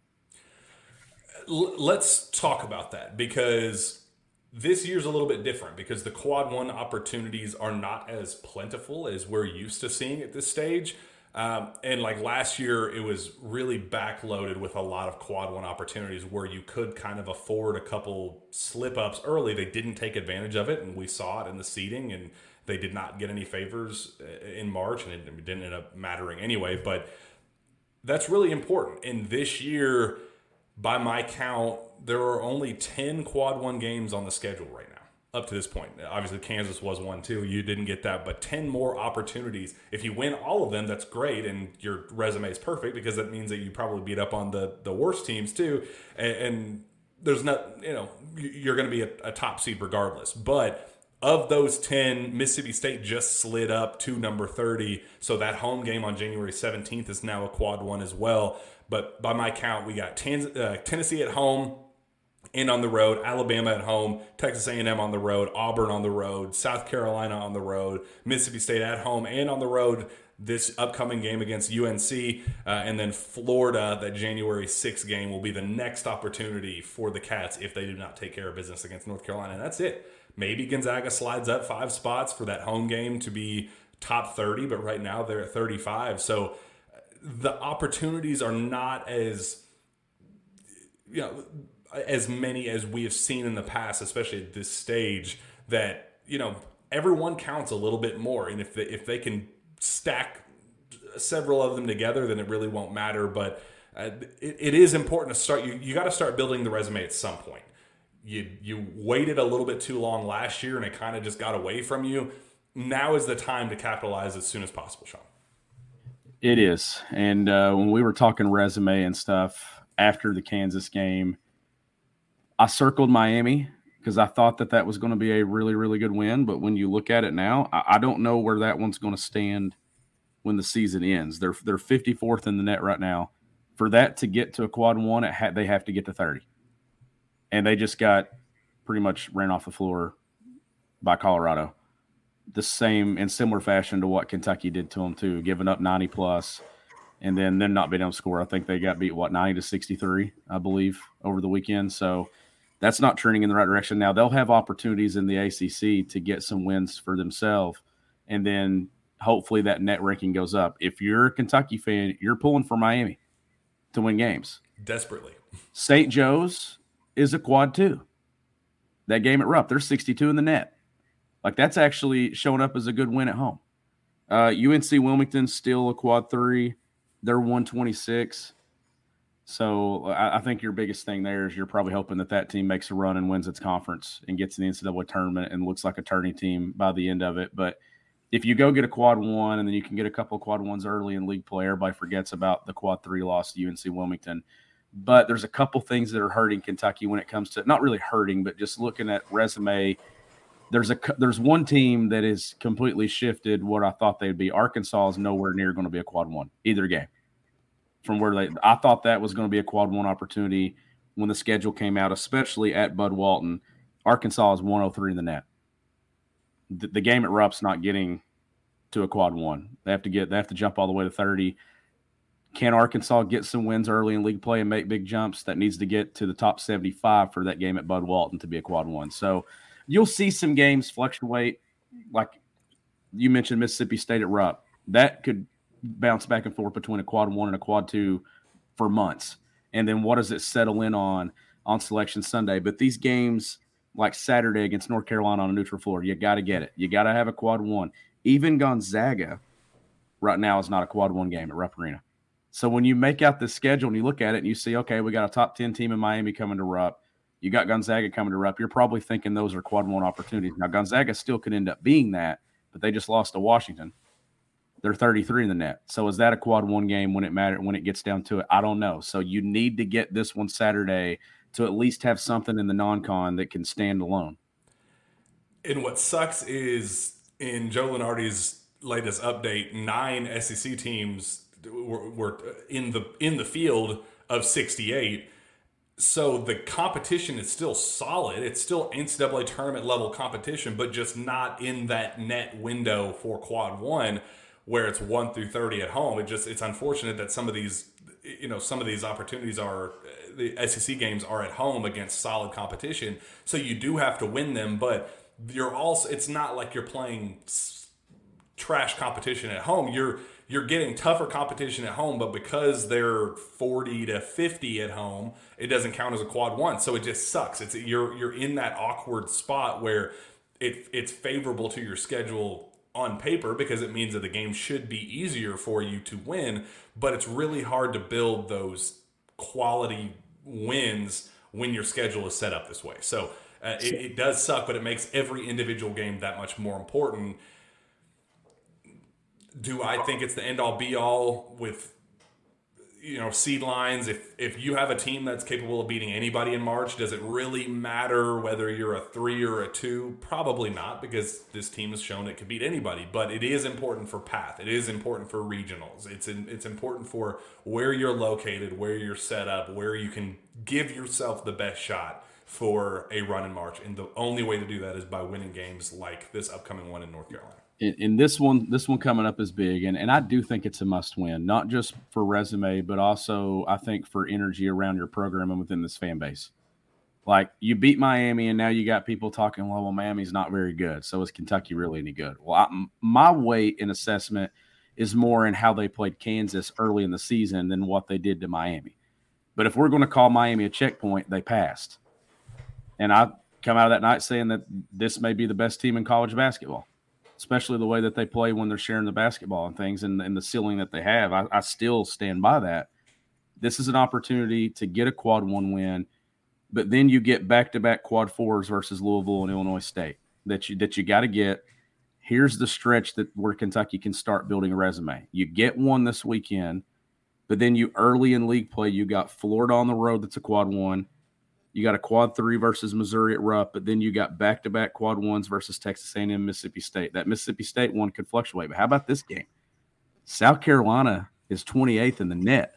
Let's talk about that because this year's a little bit different because the quad one opportunities are not as plentiful as we're used to seeing at this stage. Um, and like last year, it was really backloaded with a lot of quad one opportunities where you could kind of afford a couple slip ups early. They didn't take advantage of it, and we saw it in the seating, and they did not get any favors uh, in March, and it didn't end up mattering anyway. But that's really important. And this year, by my count, there are only 10 quad one games on the schedule right now up to this point. Obviously, Kansas was one too. You didn't get that, but 10 more opportunities. If you win all of them, that's great, and your resume is perfect because that means that you probably beat up on the, the worst teams too. And, and there's not, you know, you're going to be a, a top seed regardless. But of those 10, Mississippi State just slid up to number 30. So that home game on January 17th is now a quad one as well. But by my count, we got uh, Tennessee at home, and on the road, Alabama at home, Texas A&M on the road, Auburn on the road, South Carolina on the road, Mississippi State at home and on the road this upcoming game against UNC, uh, and then Florida, that January 6th game will be the next opportunity for the Cats if they do not take care of business against North Carolina. And that's it. Maybe Gonzaga slides up five spots for that home game to be top 30, but right now they're at 35. So uh, the opportunities are not as, you know, as many as we have seen in the past, especially at this stage, that you know everyone counts a little bit more, and if they, if they can stack several of them together, then it really won't matter. But uh, it, it is important to start. You you got to start building the resume at some point. You you waited a little bit too long last year, and it kind of just got away from you. Now is the time to capitalize as soon as possible, Sean. It is, and uh, when we were talking resume and stuff after the Kansas game I circled Miami because I thought that that was going to be a really, really good win. But when you look at it now, I, I don't know where that one's going to stand when the season ends. They're they're 54th in the net right now. For that to get to a quad one, it ha- they have to get to 30, and they just got pretty much ran off the floor by Colorado. The same in similar fashion to what Kentucky did to them too, giving up 90 plus, and then them not being able to score. I think they got beat what 90 to 63, I believe, over the weekend. So that's not turning in the right direction. Now they'll have opportunities in the ACC to get some wins for themselves, and then hopefully that net ranking goes up. If you're a Kentucky fan, you're pulling for Miami to win games desperately. St. Joe's is a quad two. That game at Rupp, they're 62 in the net. Like that's actually showing up as a good win at home. Uh, UNC Wilmington still a quad three. They're 126. So I, I, think your biggest thing there is you're probably hoping that that team makes a run and wins its conference and gets in the NCAA tournament and looks like a turning team by the end of it. But if you go get a quad one and then you can get a couple of quad ones early in league play, everybody forgets about the quad three loss to UNC Wilmington. But there's a couple things that are hurting Kentucky when it comes to not really hurting, but just looking at resume. There's a there's one team that is completely shifted what I thought they'd be. Arkansas is nowhere near going to be a quad one either game from where they. I thought that was going to be a quad one opportunity when the schedule came out, especially at Bud Walton. Arkansas is 103 in the net. The, the game at Rupp's not getting to a quad one. They have to get. They have to jump all the way to 30. Can Arkansas get some wins early in league play and make big jumps? That needs to get to the top 75 for that game at Bud Walton to be a quad one. So you'll see some games fluctuate. Like you mentioned, Mississippi State at Rupp. That could bounce back and forth between a quad one and a quad two for months. And then what does it settle in on on selection Sunday? But these games like Saturday against North Carolina on a neutral floor, you got to get it. You got to have a quad one. Even Gonzaga right now is not a quad one game at Rupp Arena. So when you make out the schedule and you look at it and you see, okay, we got a top 10 team in Miami coming to Rupp. You got Gonzaga coming to Rupp. You're probably thinking those are quad one opportunities. Now, Gonzaga still could end up being that, but they just lost to Washington. They're 33 in the net. So is that a quad one game when it matters when it gets down to it? I don't know. So you need to get this one Saturday to at least have something in the non-con that can stand alone. And what sucks is in Joe Lunardi's latest update, nine SEC teams were, were in the in the field of 68. So the competition is still solid. It's still NCAA tournament level competition, but just not in that net window for quad one where it's one through 30 at home. It just, it's unfortunate that some of these, you know, some of these opportunities are, the SEC games are at home against solid competition. So you do have to win them, but you're also, it's not like you're playing trash competition at home. You're, you're getting tougher competition at home, but because they're 40 to 50 at home, it doesn't count as a quad one. So it just sucks. It's you're you're in that awkward spot where it it's favorable to your schedule on paper because it means that the game should be easier for you to win, but it's really hard to build those quality wins when your schedule is set up this way. So uh, it, it does suck, but it makes every individual game that much more important do I think it's the end all be all with you know seed lines. If if you have a team that's capable of beating anybody in march does it really matter whether you're a three or a two? Probably not because this team has shown it can beat anybody. But it is important for path. It is important for regionals. It's in, it's important for where you're located where you're set up where you can give yourself the best shot for a run in march. And the only way to do that is by winning games like this upcoming one in north carolina in, this one, this one coming up is big, and, and I do think it's a must win, not just for resume, but also I think for energy around your program and within this fan base. Like you beat Miami, and now you got people talking, well, well, Miami's not very good. So is Kentucky really any good? Well, I, my weight in assessment is more in how they played Kansas early in the season than what they did to Miami. But if we're going to call Miami a checkpoint, they passed. And I come out of that night saying that this may be the best team in college basketball especially the way that they play when they're sharing the basketball and things and, and the ceiling that they have. I, I still stand by that. This is an opportunity to get a quad one win, but then you get back to back quad fours versus Louisville and Illinois State that you that you got to get. Here's the stretch that where Kentucky can start building a resume. You get one this weekend, but then you early in league play, you got Florida on the road that's a quad one. You got a quad three versus Missouri at Rupp, but then you got back to back quad ones versus Texas A&M, Mississippi State. That Mississippi State one could fluctuate, but how about this game? South Carolina is 28th in the net,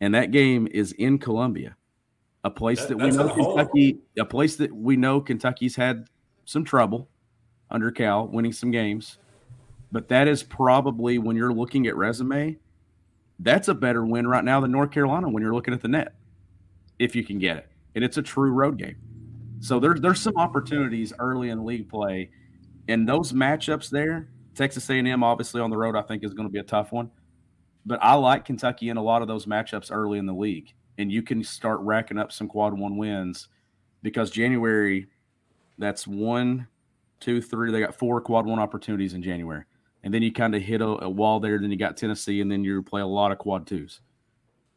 and that game is in Columbia, a place that, that we know Kentucky, a place that we know Kentucky's had some trouble under Cal, winning some games. But that is probably when you're looking at resume, that's a better win right now than North Carolina when you're looking at the net, if you can get it and it's a true road game. So there's there's some opportunities early in league play, and those matchups there. Texas A&M obviously on the road, I think is going to be a tough one, but I like Kentucky in a lot of those matchups early in the league, and you can start racking up some quad one wins because January, that's one, two, three. They got four quad one opportunities in January, and then you kind of hit a, a wall there. Then you got Tennessee, and then you play a lot of quad twos.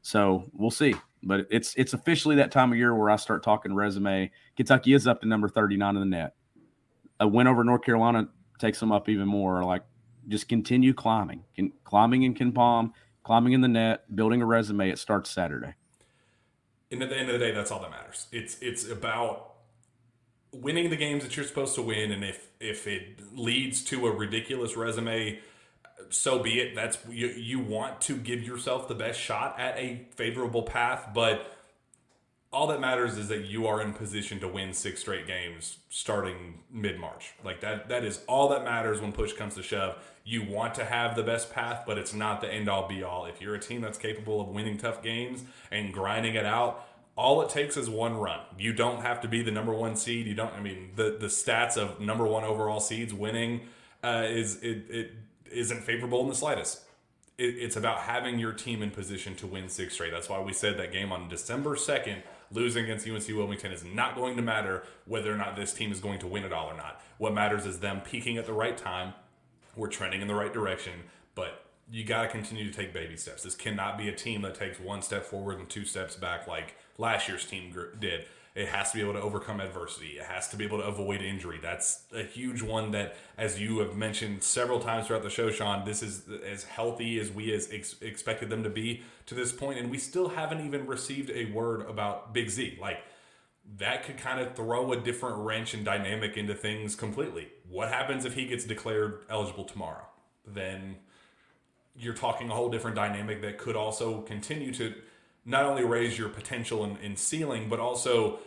So we'll see. But it's it's officially that time of year where I start talking resume. Kentucky is up to number 39 in the net. A win over North Carolina takes them up even more. Like just continue climbing, Can, climbing in KenPom, climbing in the net, building a resume. It starts Saturday. And at the end of the day, that's all that matters. It's it's about winning the games that you're supposed to win, and if if it leads to a ridiculous resume so be it. That's you, you want to give yourself the best shot at a favorable path, but all that matters is that you are in position to win six straight games starting mid March. Like that that is all that matters when push comes to shove. You want to have the best path, but it's not the end all be all. If you're a team that's capable of winning tough games and grinding it out, all it takes is one run. You don't have to be the number one seed. You don't. I mean, the the stats of number one overall seeds winning uh, is it, it isn't favorable in the slightest. It, it's about having your team in position to win six straight. That's why we said that game on December 2nd, losing against UNC Wilmington is not going to matter whether or not this team is going to win it all or not. What matters is them peaking at the right time. We're trending in the right direction, but you got to continue to take baby steps. This cannot be a team that takes one step forward and two steps back like last year's team did. It has to be able to overcome adversity. It has to be able to avoid injury. That's a huge one that, as you have mentioned several times throughout the show, Sean, this is as healthy as we as ex- expected them to be to this point, and we still haven't even received a word about Big Z. Like that could kind of throw a different wrench and dynamic into things completely. What happens if he gets declared eligible tomorrow? Then you're talking a whole different dynamic that could also continue to not only raise your potential in ceiling, but also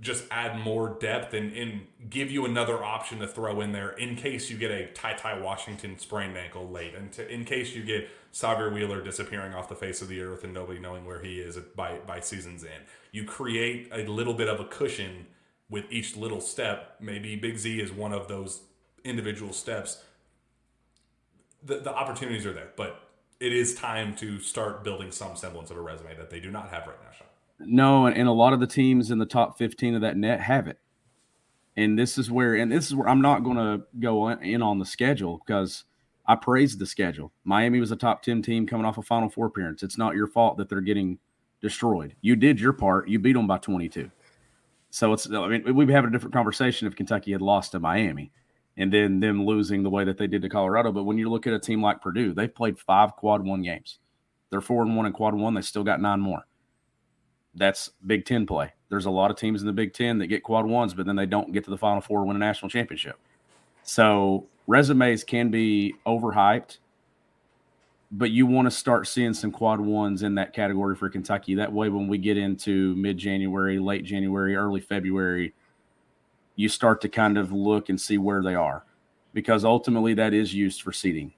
just add more depth and, and give you another option to throw in there in case you get a Ty Ty Washington sprained ankle late, and to, in case you get Sahvir Wheeler disappearing off the face of the earth and nobody knowing where he is by by season's end. You create a little bit of a cushion with each little step. Maybe Big Z is one of those individual steps. The the opportunities are there, but it is time to start building some semblance of a resume that they do not have right now. Sean. No, and, and a lot of the teams in the top 15 of that net have it. And this is where, and this is where I'm not going to go in on the schedule because I praised the schedule. Miami was a top 10 team coming off a Final Four appearance. It's not your fault that they're getting destroyed. You did your part. You beat them by 22. So it's, I mean, we'd have a different conversation if Kentucky had lost to Miami and then them losing the way that they did to Colorado. But when you look at a team like Purdue, they've played five quad one games. They're four and one in quad one. They still got nine more that's Big Ten play. There's a lot of teams in the Big Ten that get quad ones, but then they don't get to the Final Four, win a national championship. So resumes can be overhyped, but you want to start seeing some quad ones in that category for Kentucky. That way, when we get into mid January, late January, early February, you start to kind of look and see where they are, because ultimately that is used for seeding.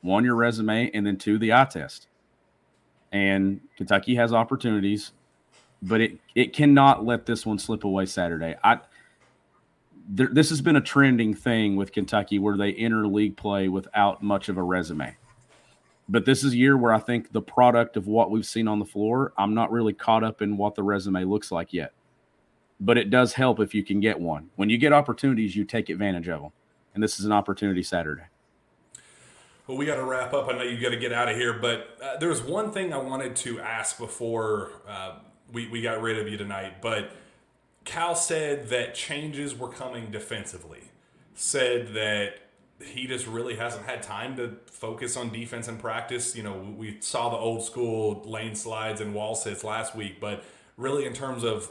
One, your resume, and then two, the eye test. And Kentucky has opportunities but it it cannot let this one slip away Saturday. I there, this has been a trending thing with Kentucky where they enter league play without much of a resume. But this is a year where I think the product of what we've seen on the floor, I'm not really caught up in what the resume looks like yet. But it does help if you can get one. When you get opportunities, you take advantage of them. And this is an opportunity Saturday. Well, we got to wrap up. I know you got to get out of here, but uh, there was one thing I wanted to ask before uh, we, we got rid of you tonight. But Cal said that changes were coming defensively. Said that he just really hasn't had time to focus on defense and practice. You know, we saw the old school lane slides and wall sits last week, but really in terms of,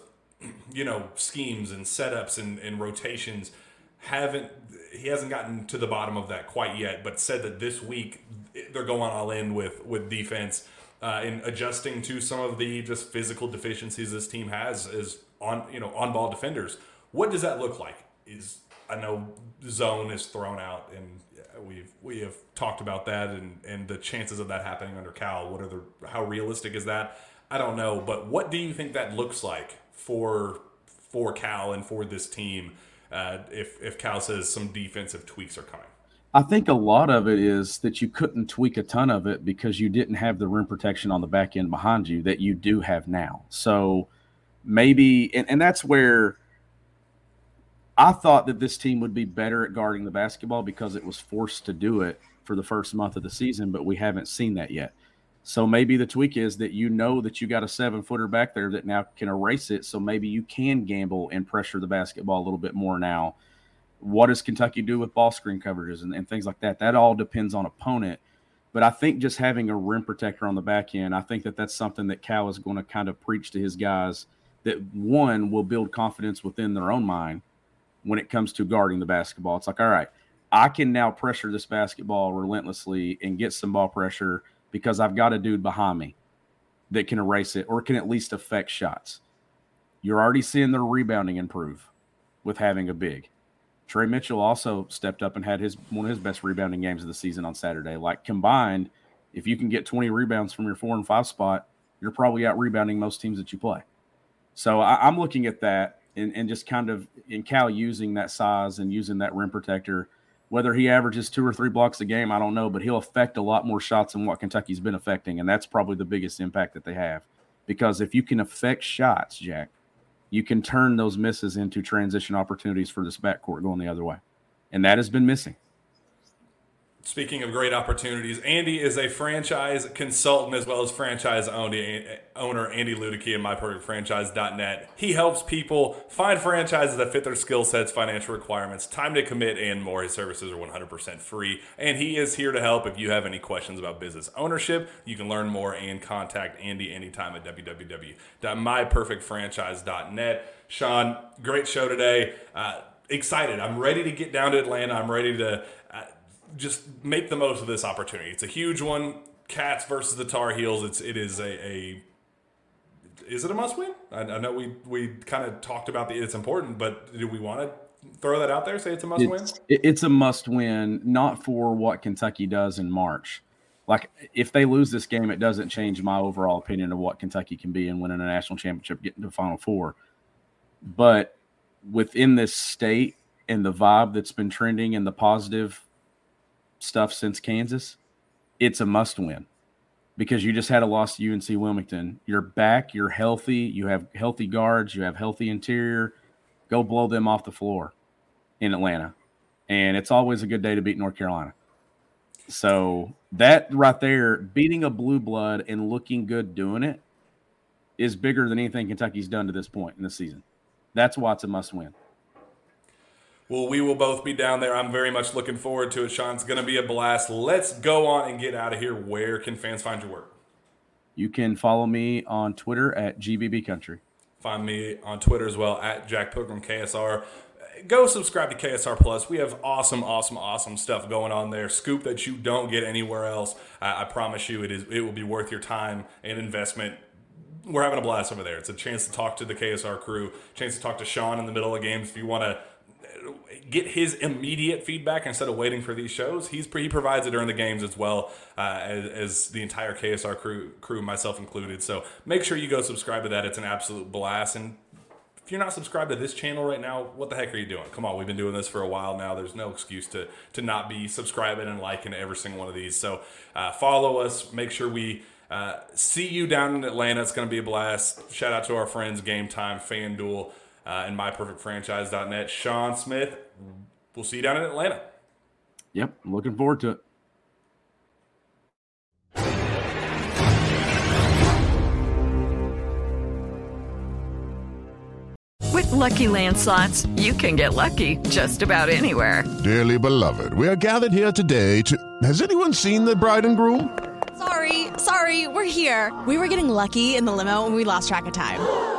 you know, schemes and setups and, and rotations, haven't he hasn't gotten to the bottom of that quite yet, but said that this week they're going all in with with defense uh, in adjusting to some of the just physical deficiencies this team has is on you know on ball defenders. What does that look like? Is I know zone is thrown out, and we've we have talked about that and and the chances of that happening under Cal. What are the how realistic is that? I don't know, but what do you think that looks like for for Cal and for this team uh, if if Cal says some defensive tweaks are coming? I think a lot of it is that you couldn't tweak a ton of it because you didn't have the rim protection on the back end behind you that you do have now. So maybe, and, and that's where I thought that this team would be better at guarding the basketball because it was forced to do it for the first month of the season, but we haven't seen that yet. So maybe the tweak is that you know that you got a seven footer back there that now can erase it. So maybe you can gamble and pressure the basketball a little bit more now what does Kentucky do with ball screen coverages and, and things like that? That all depends on opponent. But I think just having a rim protector on the back end, I think that that's something that Cal is going to kind of preach to his guys that one will build confidence within their own mind when it comes to guarding the basketball. It's like, all right, I can now pressure this basketball relentlessly and get some ball pressure because I've got a dude behind me that can erase it or can at least affect shots. You're already seeing their rebounding improve with having a big. Tre Mitchell also stepped up and had his one of his best rebounding games of the season on Saturday. Like combined, if you can get 20 rebounds from your four and five spot, you're probably out rebounding most teams that you play. So I, am looking at that and, and just kind of in Cal using that size and using that rim protector. Whether he averages two or three blocks a game, I don't know, but he'll affect a lot more shots than what Kentucky's been affecting. And that's probably the biggest impact that they have. Because if you can affect shots, Jack, you can turn those misses into transition opportunities for this backcourt going the other way. And that has been missing. Speaking of great opportunities, Andy is a franchise consultant as well as franchise owner, Andy Ludicky at MyPerfectFranchise.net. He helps people find franchises that fit their skill sets, financial requirements, time to commit, and more. His services are 100% free, and he is here to help if you have any questions about business ownership. You can learn more and contact Andy anytime at www.myperfectfranchise.net. Sean, great show today. Uh, excited. I'm ready to get down to Atlanta. I'm ready to uh, just make the most of this opportunity. It's a huge one. Cats versus the Tar Heels. It's it is a, a is it a must win? I, I know we we kind of talked about the it's important, but do we want to throw that out there? Say it's a must win. It's, it's a must win, not for what Kentucky does in March. Like if they lose this game, it doesn't change my overall opinion of what Kentucky can be and winning a national championship, getting to Final Four. But within this state and the vibe that's been trending and the positive stuff since Kansas, it's a must win because you just had a loss to UNC Wilmington. You're back, you're healthy, you have healthy guards, you have healthy interior. Go blow them off the floor in Atlanta. And it's always a good day to beat North Carolina. So that right there, beating a blue blood and looking good doing it is bigger than anything Kentucky's done to this point in the season. That's why it's a must win. Well, we will both be down there. I'm very much looking forward to it, Sean. It's going to be a blast. Let's go on and get out of here. Where can fans find your work? You can follow me on Twitter at GBB Country. Find me on Twitter as well at Jack Pilgrim KSR. Go subscribe to KSR Plus. We have awesome, awesome, awesome stuff going on there. Scoop that you don't get anywhere else. I, I promise you, it is. It will be worth your time and investment we're having a blast over there. It's a chance to talk to the KSR crew, chance to talk to Sean in the middle of games. If you want to get his immediate feedback instead of waiting for these shows. He's he provides it during the games as well uh, as, as, the entire KSR crew, crew, myself included. So make sure you go subscribe to that. It's an absolute blast. And if you're not subscribed to this channel right now, what the heck are you doing? Come on, we've been doing this for a while now. There's no excuse to to not be subscribing and liking every single one of these. So uh, follow us. Make sure we. Uh, see you down in Atlanta. It's going to be a blast. Shout out to our friends, Game Time, FanDuel uh, and myperfectfranchise.net. Sean Smith, we'll see you down in Atlanta. Yep, I'm looking forward to it. With lucky landslots, you can get lucky just about anywhere. Dearly beloved, we are gathered here today to. Has anyone seen the bride and groom? Sorry, sorry, we're here. We were getting lucky in the limo and we lost track of time.